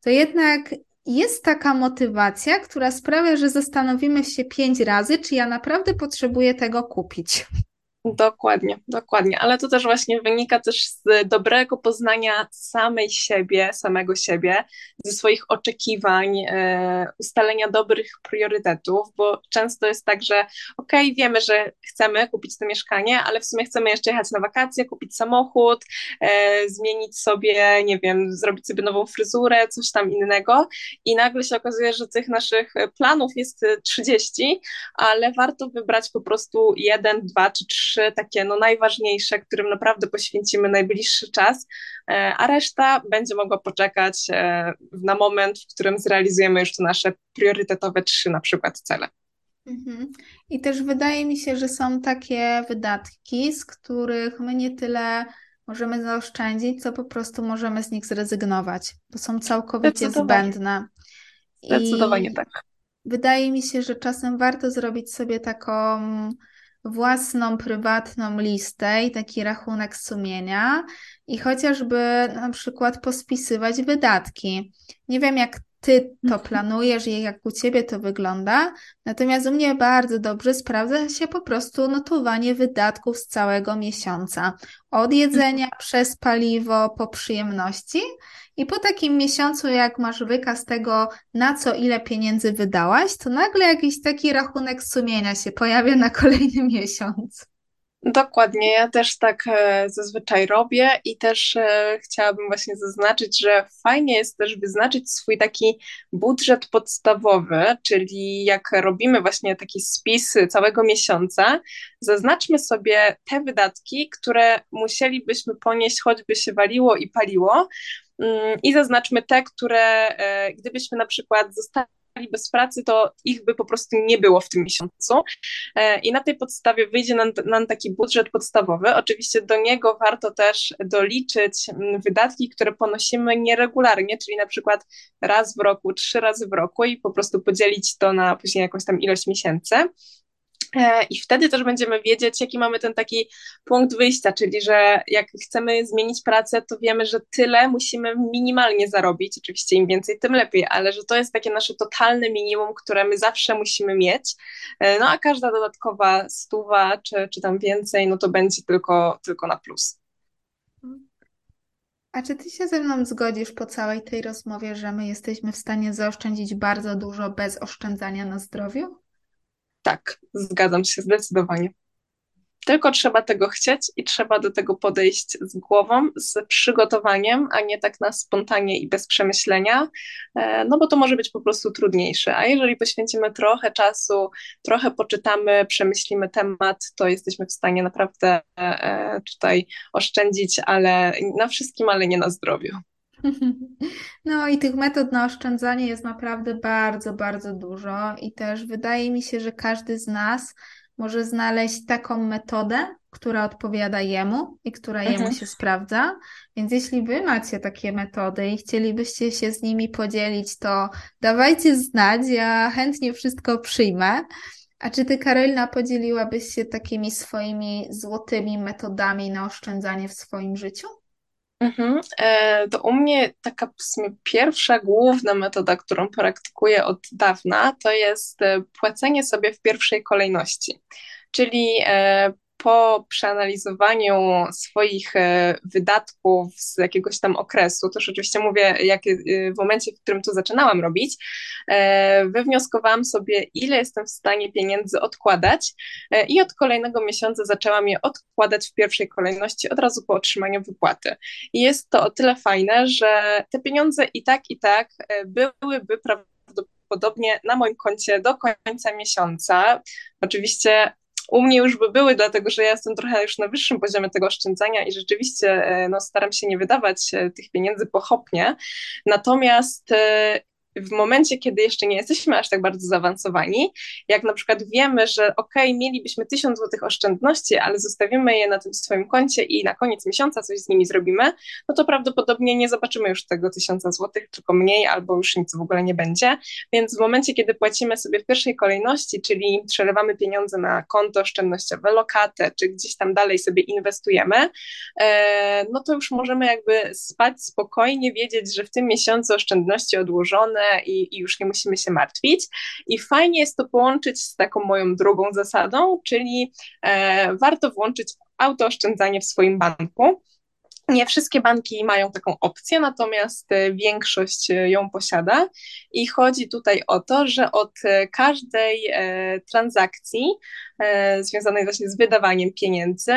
to jednak jest taka motywacja, która sprawia, że zastanowimy się pięć razy, czy ja naprawdę potrzebuję tego kupić. Dokładnie, dokładnie, ale to też właśnie wynika też z dobrego poznania samej siebie, samego siebie, ze swoich oczekiwań, e, ustalenia dobrych priorytetów, bo często jest tak, że okej, okay, wiemy, że chcemy kupić to mieszkanie, ale w sumie chcemy jeszcze jechać na wakacje, kupić samochód, e, zmienić sobie, nie wiem, zrobić sobie nową fryzurę, coś tam innego. I nagle się okazuje, że tych naszych planów jest 30, ale warto wybrać po prostu jeden, dwa czy trzy trzy takie no, najważniejsze, którym naprawdę poświęcimy najbliższy czas, e, a reszta będzie mogła poczekać e, na moment, w którym zrealizujemy już te nasze priorytetowe trzy na przykład cele. Mhm. I też wydaje mi się, że są takie wydatki, z których my nie tyle możemy zaoszczędzić, co po prostu możemy z nich zrezygnować. To są całkowicie zbędne. Zdecydowanie I tak. Wydaje mi się, że czasem warto zrobić sobie taką własną, prywatną listę i taki rachunek sumienia i chociażby na przykład pospisywać wydatki. Nie wiem, jak ty to mhm. planujesz i jak u ciebie to wygląda. Natomiast u mnie bardzo dobrze sprawdza się po prostu notowanie wydatków z całego miesiąca. Od jedzenia mhm. przez paliwo po przyjemności. I po takim miesiącu, jak masz wykaz tego, na co ile pieniędzy wydałaś, to nagle jakiś taki rachunek sumienia się pojawia na kolejny miesiąc. Dokładnie, ja też tak e, zazwyczaj robię i też e, chciałabym właśnie zaznaczyć, że fajnie jest też wyznaczyć swój taki budżet podstawowy, czyli jak robimy właśnie taki spis całego miesiąca, zaznaczmy sobie te wydatki, które musielibyśmy ponieść, choćby się waliło i paliło, i zaznaczmy te, które e, gdybyśmy na przykład zostali bez pracy, to ich by po prostu nie było w tym miesiącu. E, I na tej podstawie wyjdzie nam, nam taki budżet podstawowy. Oczywiście do niego warto też doliczyć mm, wydatki, które ponosimy nieregularnie, czyli na przykład raz w roku, trzy razy w roku i po prostu podzielić to na później jakąś tam ilość miesięcy. E, I wtedy też będziemy wiedzieć, jaki mamy ten taki punkt wyjścia, czyli że jak chcemy zmienić pracę, to wiemy, że tyle musimy minimalnie zarobić. Oczywiście im więcej, tym lepiej, ale że to jest takie nasze totalne minimum, które my zawsze musimy mieć. E, no a każda dodatkowa stuwa, czy, czy tam więcej, no to będzie tylko, tylko na plus. A czy ty się ze mną zgodzisz po całej tej rozmowie, że my jesteśmy w stanie zaoszczędzić bardzo dużo bez oszczędzania na zdrowiu? Tak, zgadzam się zdecydowanie. Tylko trzeba tego chcieć i trzeba do tego podejść z głową, z przygotowaniem, a nie tak na spontanie i bez przemyślenia, e, no bo to może być po prostu trudniejsze. A jeżeli poświęcimy trochę czasu, trochę poczytamy, przemyślimy temat, to jesteśmy w stanie naprawdę e, tutaj oszczędzić, ale na wszystkim, ale nie na zdrowiu. No i tych metod na oszczędzanie jest naprawdę bardzo, bardzo dużo i też wydaje mi się, że każdy z nas może znaleźć taką metodę, która odpowiada jemu i która jemu mhm. się sprawdza. Więc jeśli wy macie takie metody i chcielibyście się z nimi podzielić, to dawajcie znać, ja chętnie wszystko przyjmę. A czy ty, Karolina, podzieliłabyś się takimi swoimi złotymi metodami na oszczędzanie w swoim życiu? Mhm. E, to u mnie taka w sumie pierwsza główna metoda, którą praktykuję od dawna, to jest e, płacenie sobie w pierwszej kolejności. Czyli e, po przeanalizowaniu swoich e, wydatków z jakiegoś tam okresu, to już oczywiście mówię jak, w momencie, w którym to zaczynałam robić, wywnioskowałam sobie, ile jestem w stanie pieniędzy odkładać i od kolejnego miesiąca zaczęłam je odkładać w pierwszej kolejności od razu po otrzymaniu wypłaty. I jest to o tyle fajne, że te pieniądze i tak, i tak byłyby prawdopodobnie na moim koncie do końca miesiąca. Oczywiście u mnie już by były, dlatego że ja jestem trochę już na wyższym poziomie tego oszczędzania i rzeczywiście e, no, staram się nie wydawać e, tych pieniędzy pochopnie. Natomiast e, w momencie, kiedy jeszcze nie jesteśmy aż tak bardzo zaawansowani, jak na przykład wiemy, że ok, mielibyśmy 1000 złotych oszczędności, ale zostawimy je na tym swoim koncie i na koniec miesiąca coś z nimi zrobimy, no to prawdopodobnie nie zobaczymy już tego 1000 złotych, tylko mniej albo już nic w ogóle nie będzie. Więc w momencie, kiedy płacimy sobie w pierwszej kolejności, czyli przelewamy pieniądze na konto oszczędnościowe, lokatę, czy gdzieś tam dalej sobie inwestujemy, e, no to już możemy jakby spać spokojnie, wiedzieć, że w tym miesiącu oszczędności odłożone, i, i już nie musimy się martwić. I fajnie jest to połączyć z taką moją drugą zasadą, czyli e, warto włączyć autooszczędzanie w swoim banku. Nie wszystkie banki mają taką opcję, natomiast e, większość e, ją posiada i chodzi tutaj o to, że od e, każdej transakcji związanej właśnie z wydawaniem pieniędzy,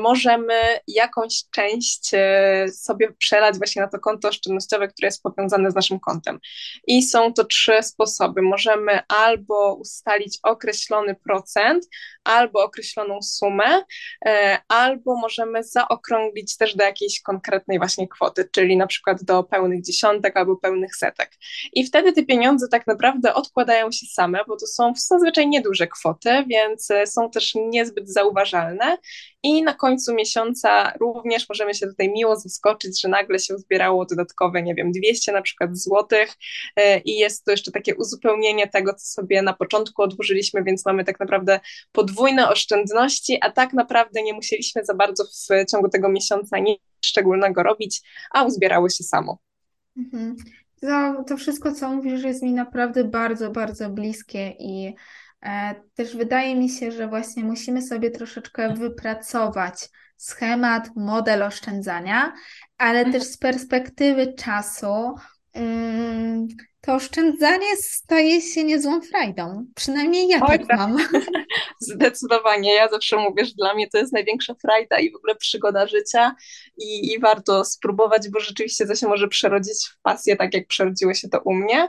możemy jakąś część e, sobie przelać właśnie na to konto oszczędnościowe, które jest powiązane z naszym kontem. I są to trzy sposoby. Możemy albo ustalić określony procent, albo określoną sumę, e, albo możemy zaokrąglić też do jakiejś konkretnej właśnie kwoty, czyli na przykład do pełnych dziesiątek albo pełnych setek. I wtedy te pieniądze tak naprawdę odkładają się same, bo to są zazwyczaj nieduże kwoty, więc są też niezbyt zauważalne i na końcu miesiąca również możemy się tutaj miło zaskoczyć, że nagle się uzbierało dodatkowe, nie wiem, 200 na przykład złotych e, i jest to jeszcze takie uzupełnienie tego, co sobie na początku odłożyliśmy, więc mamy tak naprawdę podwójne oszczędności, a tak naprawdę nie musieliśmy za bardzo w ciągu tego miesiąca nic szczególnego robić, a uzbierało się samo. Mhm. To, to wszystko, co mówisz, jest mi naprawdę bardzo, bardzo bliskie i też wydaje mi się, że właśnie musimy sobie troszeczkę wypracować schemat, model oszczędzania, ale też z perspektywy czasu to oszczędzanie staje się niezłą frajdą. Przynajmniej ja Oj, tak, tak mam. Zdecydowanie. Ja zawsze mówię, że dla mnie to jest największa frajda i w ogóle przygoda życia i, i warto spróbować, bo rzeczywiście to się może przerodzić w pasję, tak jak przerodziło się to u mnie,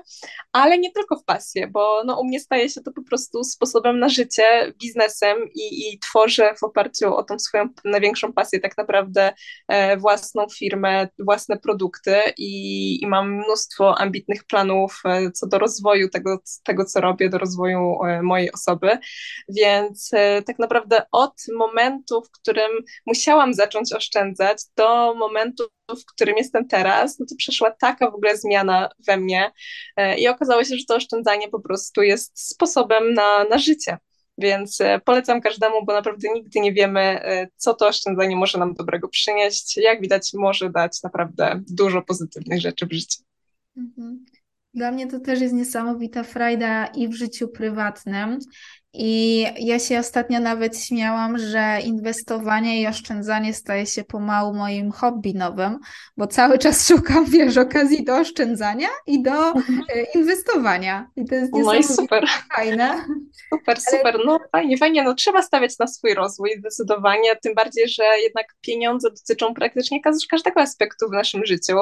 ale nie tylko w pasję, bo no, u mnie staje się to po prostu sposobem na życie, biznesem i, i tworzę w oparciu o tą swoją największą pasję tak naprawdę e, własną firmę, własne produkty i, i mam mnóstwo ambitnych planów e, co do rozwoju tego, tego, co robię, do rozwoju e, mojej osoby. Więc e, tak naprawdę od momentu, w którym musiałam zacząć oszczędzać, do momentu, w którym jestem teraz, no to przeszła taka w ogóle zmiana we mnie i okazało się, że to oszczędzanie po prostu jest sposobem na, na życie. Więc polecam każdemu, bo naprawdę nigdy nie wiemy, co to oszczędzanie może nam dobrego przynieść. Jak widać, może dać naprawdę dużo pozytywnych rzeczy w życiu. Mhm. Dla mnie to też jest niesamowita frajda i w życiu prywatnym, i ja się ostatnio nawet śmiałam, że inwestowanie i oszczędzanie staje się pomału moim hobby nowym, bo cały czas szukam, wiesz, okazji do oszczędzania i do mhm. e, inwestowania. I to jest no i super. fajne. Super, super. No fajnie, fajnie. No trzeba stawiać na swój rozwój zdecydowanie, tym bardziej, że jednak pieniądze dotyczą praktycznie każdego aspektu w naszym życiu,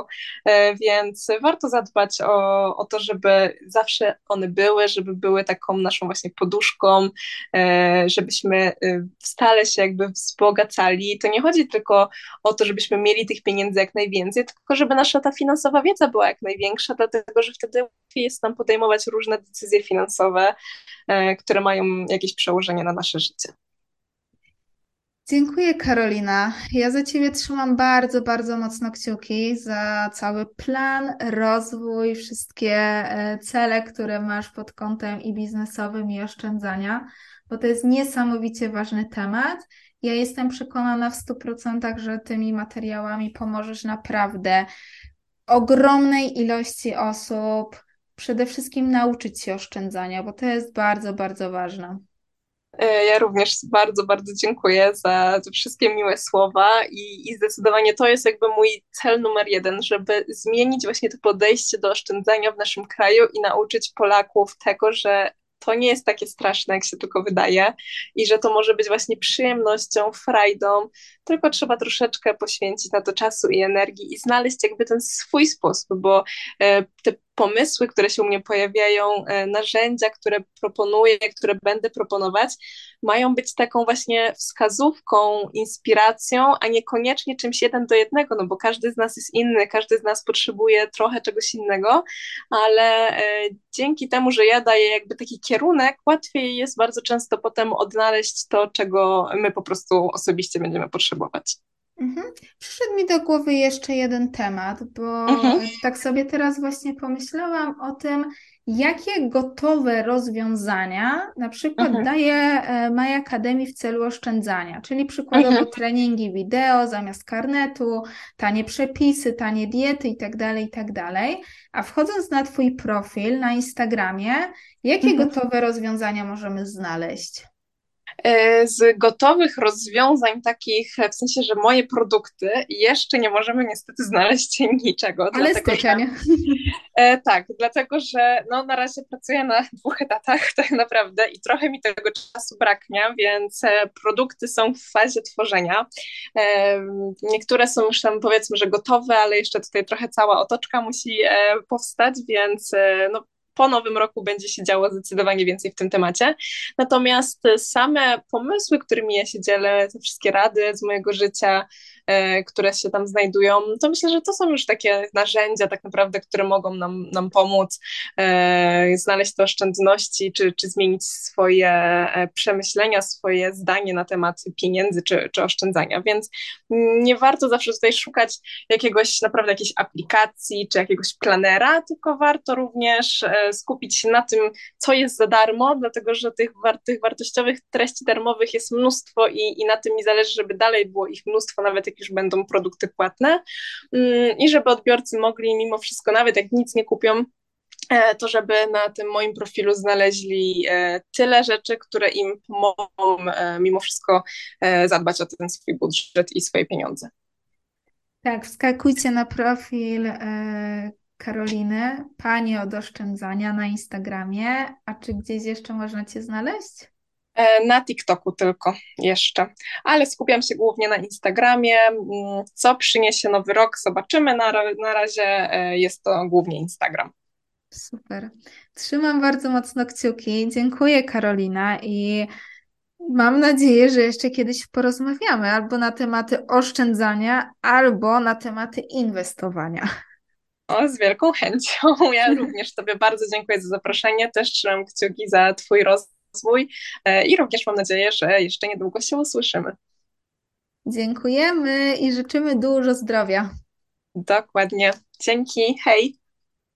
e, więc warto zadbać o, o to, żeby zawsze one były, żeby były taką naszą właśnie poduszką, E, żebyśmy e, stale się jakby wzbogacali. To nie chodzi tylko o to, żebyśmy mieli tych pieniędzy jak najwięcej, tylko żeby nasza ta finansowa wiedza była jak największa, dlatego że wtedy łatwiej jest nam podejmować różne decyzje finansowe, e, które mają jakieś przełożenie na nasze życie. Dziękuję, Karolina. Ja za Ciebie trzymam bardzo, bardzo mocno kciuki za cały plan, rozwój, wszystkie e, cele, które masz pod kątem i biznesowym, i oszczędzania, bo to jest niesamowicie ważny temat. Ja jestem przekonana w 100%, że tymi materiałami pomożesz naprawdę ogromnej ilości osób, przede wszystkim nauczyć się oszczędzania, bo to jest bardzo, bardzo ważne. E, ja również bardzo, bardzo dziękuję za te wszystkie miłe słowa i, i zdecydowanie to jest jakby mój cel numer jeden, żeby zmienić właśnie to podejście do oszczędzania w naszym kraju i nauczyć Polaków tego, że to nie jest takie straszne, jak się tylko wydaje i że to może być właśnie przyjemnością, frajdą, tylko trzeba troszeczkę poświęcić na to czasu i energii i znaleźć jakby ten swój sposób, bo e, te pomysły, które się u mnie pojawiają, e, narzędzia, które proponuję, które będę proponować, mają być taką właśnie wskazówką, inspiracją, a niekoniecznie czymś jeden do jednego, no bo każdy z nas jest inny, każdy z nas potrzebuje trochę czegoś innego, ale e, dzięki temu, że ja daję jakby taki kierunek, łatwiej jest bardzo często potem odnaleźć to, czego my po prostu osobiście będziemy potrzebować. Mhm. Przyszedł mi do głowy jeszcze jeden temat, bo mhm. tak sobie teraz właśnie pomyślałam o tym, jakie gotowe rozwiązania na przykład mhm. daje e, My Academy w celu oszczędzania, czyli przykładowo mhm. treningi wideo zamiast karnetu, tanie przepisy, tanie diety itd., tak itd. Tak A wchodząc na Twój profil na Instagramie, jakie mhm. gotowe rozwiązania możemy znaleźć? E, z gotowych rozwiązań takich, w sensie, że moje produkty, jeszcze nie możemy niestety znaleźć niczego. Ale dlatego, specjalnie. E, tak, dlatego, że no, na razie pracuję na dwóch etatach tak naprawdę i trochę mi tego czasu braknie, więc e, produkty są w fazie tworzenia. Niektóre są już tam powiedzmy, że gotowe, ale jeszcze tutaj trochę cała otoczka musi powstać, więc no, po nowym roku będzie się działo zdecydowanie więcej w tym temacie. Natomiast same pomysły, którymi ja się dzielę, te wszystkie rady z mojego życia, które się tam znajdują, to myślę, że to są już takie narzędzia tak naprawdę, które mogą nam, nam pomóc e, znaleźć te oszczędności, czy, czy zmienić swoje e, przemyślenia, swoje zdanie na temat pieniędzy, czy, czy oszczędzania, więc nie warto zawsze tutaj szukać jakiegoś naprawdę jakiejś aplikacji, czy jakiegoś planera, tylko warto również skupić się na tym, co jest za darmo, dlatego że tych, war tych wartościowych treści darmowych jest mnóstwo i, i na tym mi zależy, żeby dalej było ich mnóstwo, nawet jak już będą produkty płatne mm, i żeby odbiorcy mogli mimo wszystko, nawet jak nic nie kupią, e, to żeby na tym moim profilu znaleźli e, tyle rzeczy, które im pomogą e, mimo wszystko zadbać o ten swój budżet i swoje pieniądze. Tak, wskakujcie na profil Karoliny, Panie od oszczędzania na Instagramie. A czy gdzieś jeszcze można Cię znaleźć? E, na TikToku tylko jeszcze, ale skupiam się głównie na Instagramie. Mm, co przyniesie nowy rok, zobaczymy. Na, na razie e, jest to głównie Instagram. Super. Trzymam bardzo mocno kciuki. Dziękuję, Karolina, i mam nadzieję, że jeszcze kiedyś porozmawiamy albo na tematy oszczędzania, albo na tematy inwestowania. O, z wielką chęcią. Ja również Tobie bardzo dziękuję za zaproszenie. Też trzymam kciuki za Twój rozwój rozwój e, i również mam nadzieję, że jeszcze niedługo się usłyszymy. Dziękujemy i życzymy dużo zdrowia. Dokładnie. Dzięki. Hej.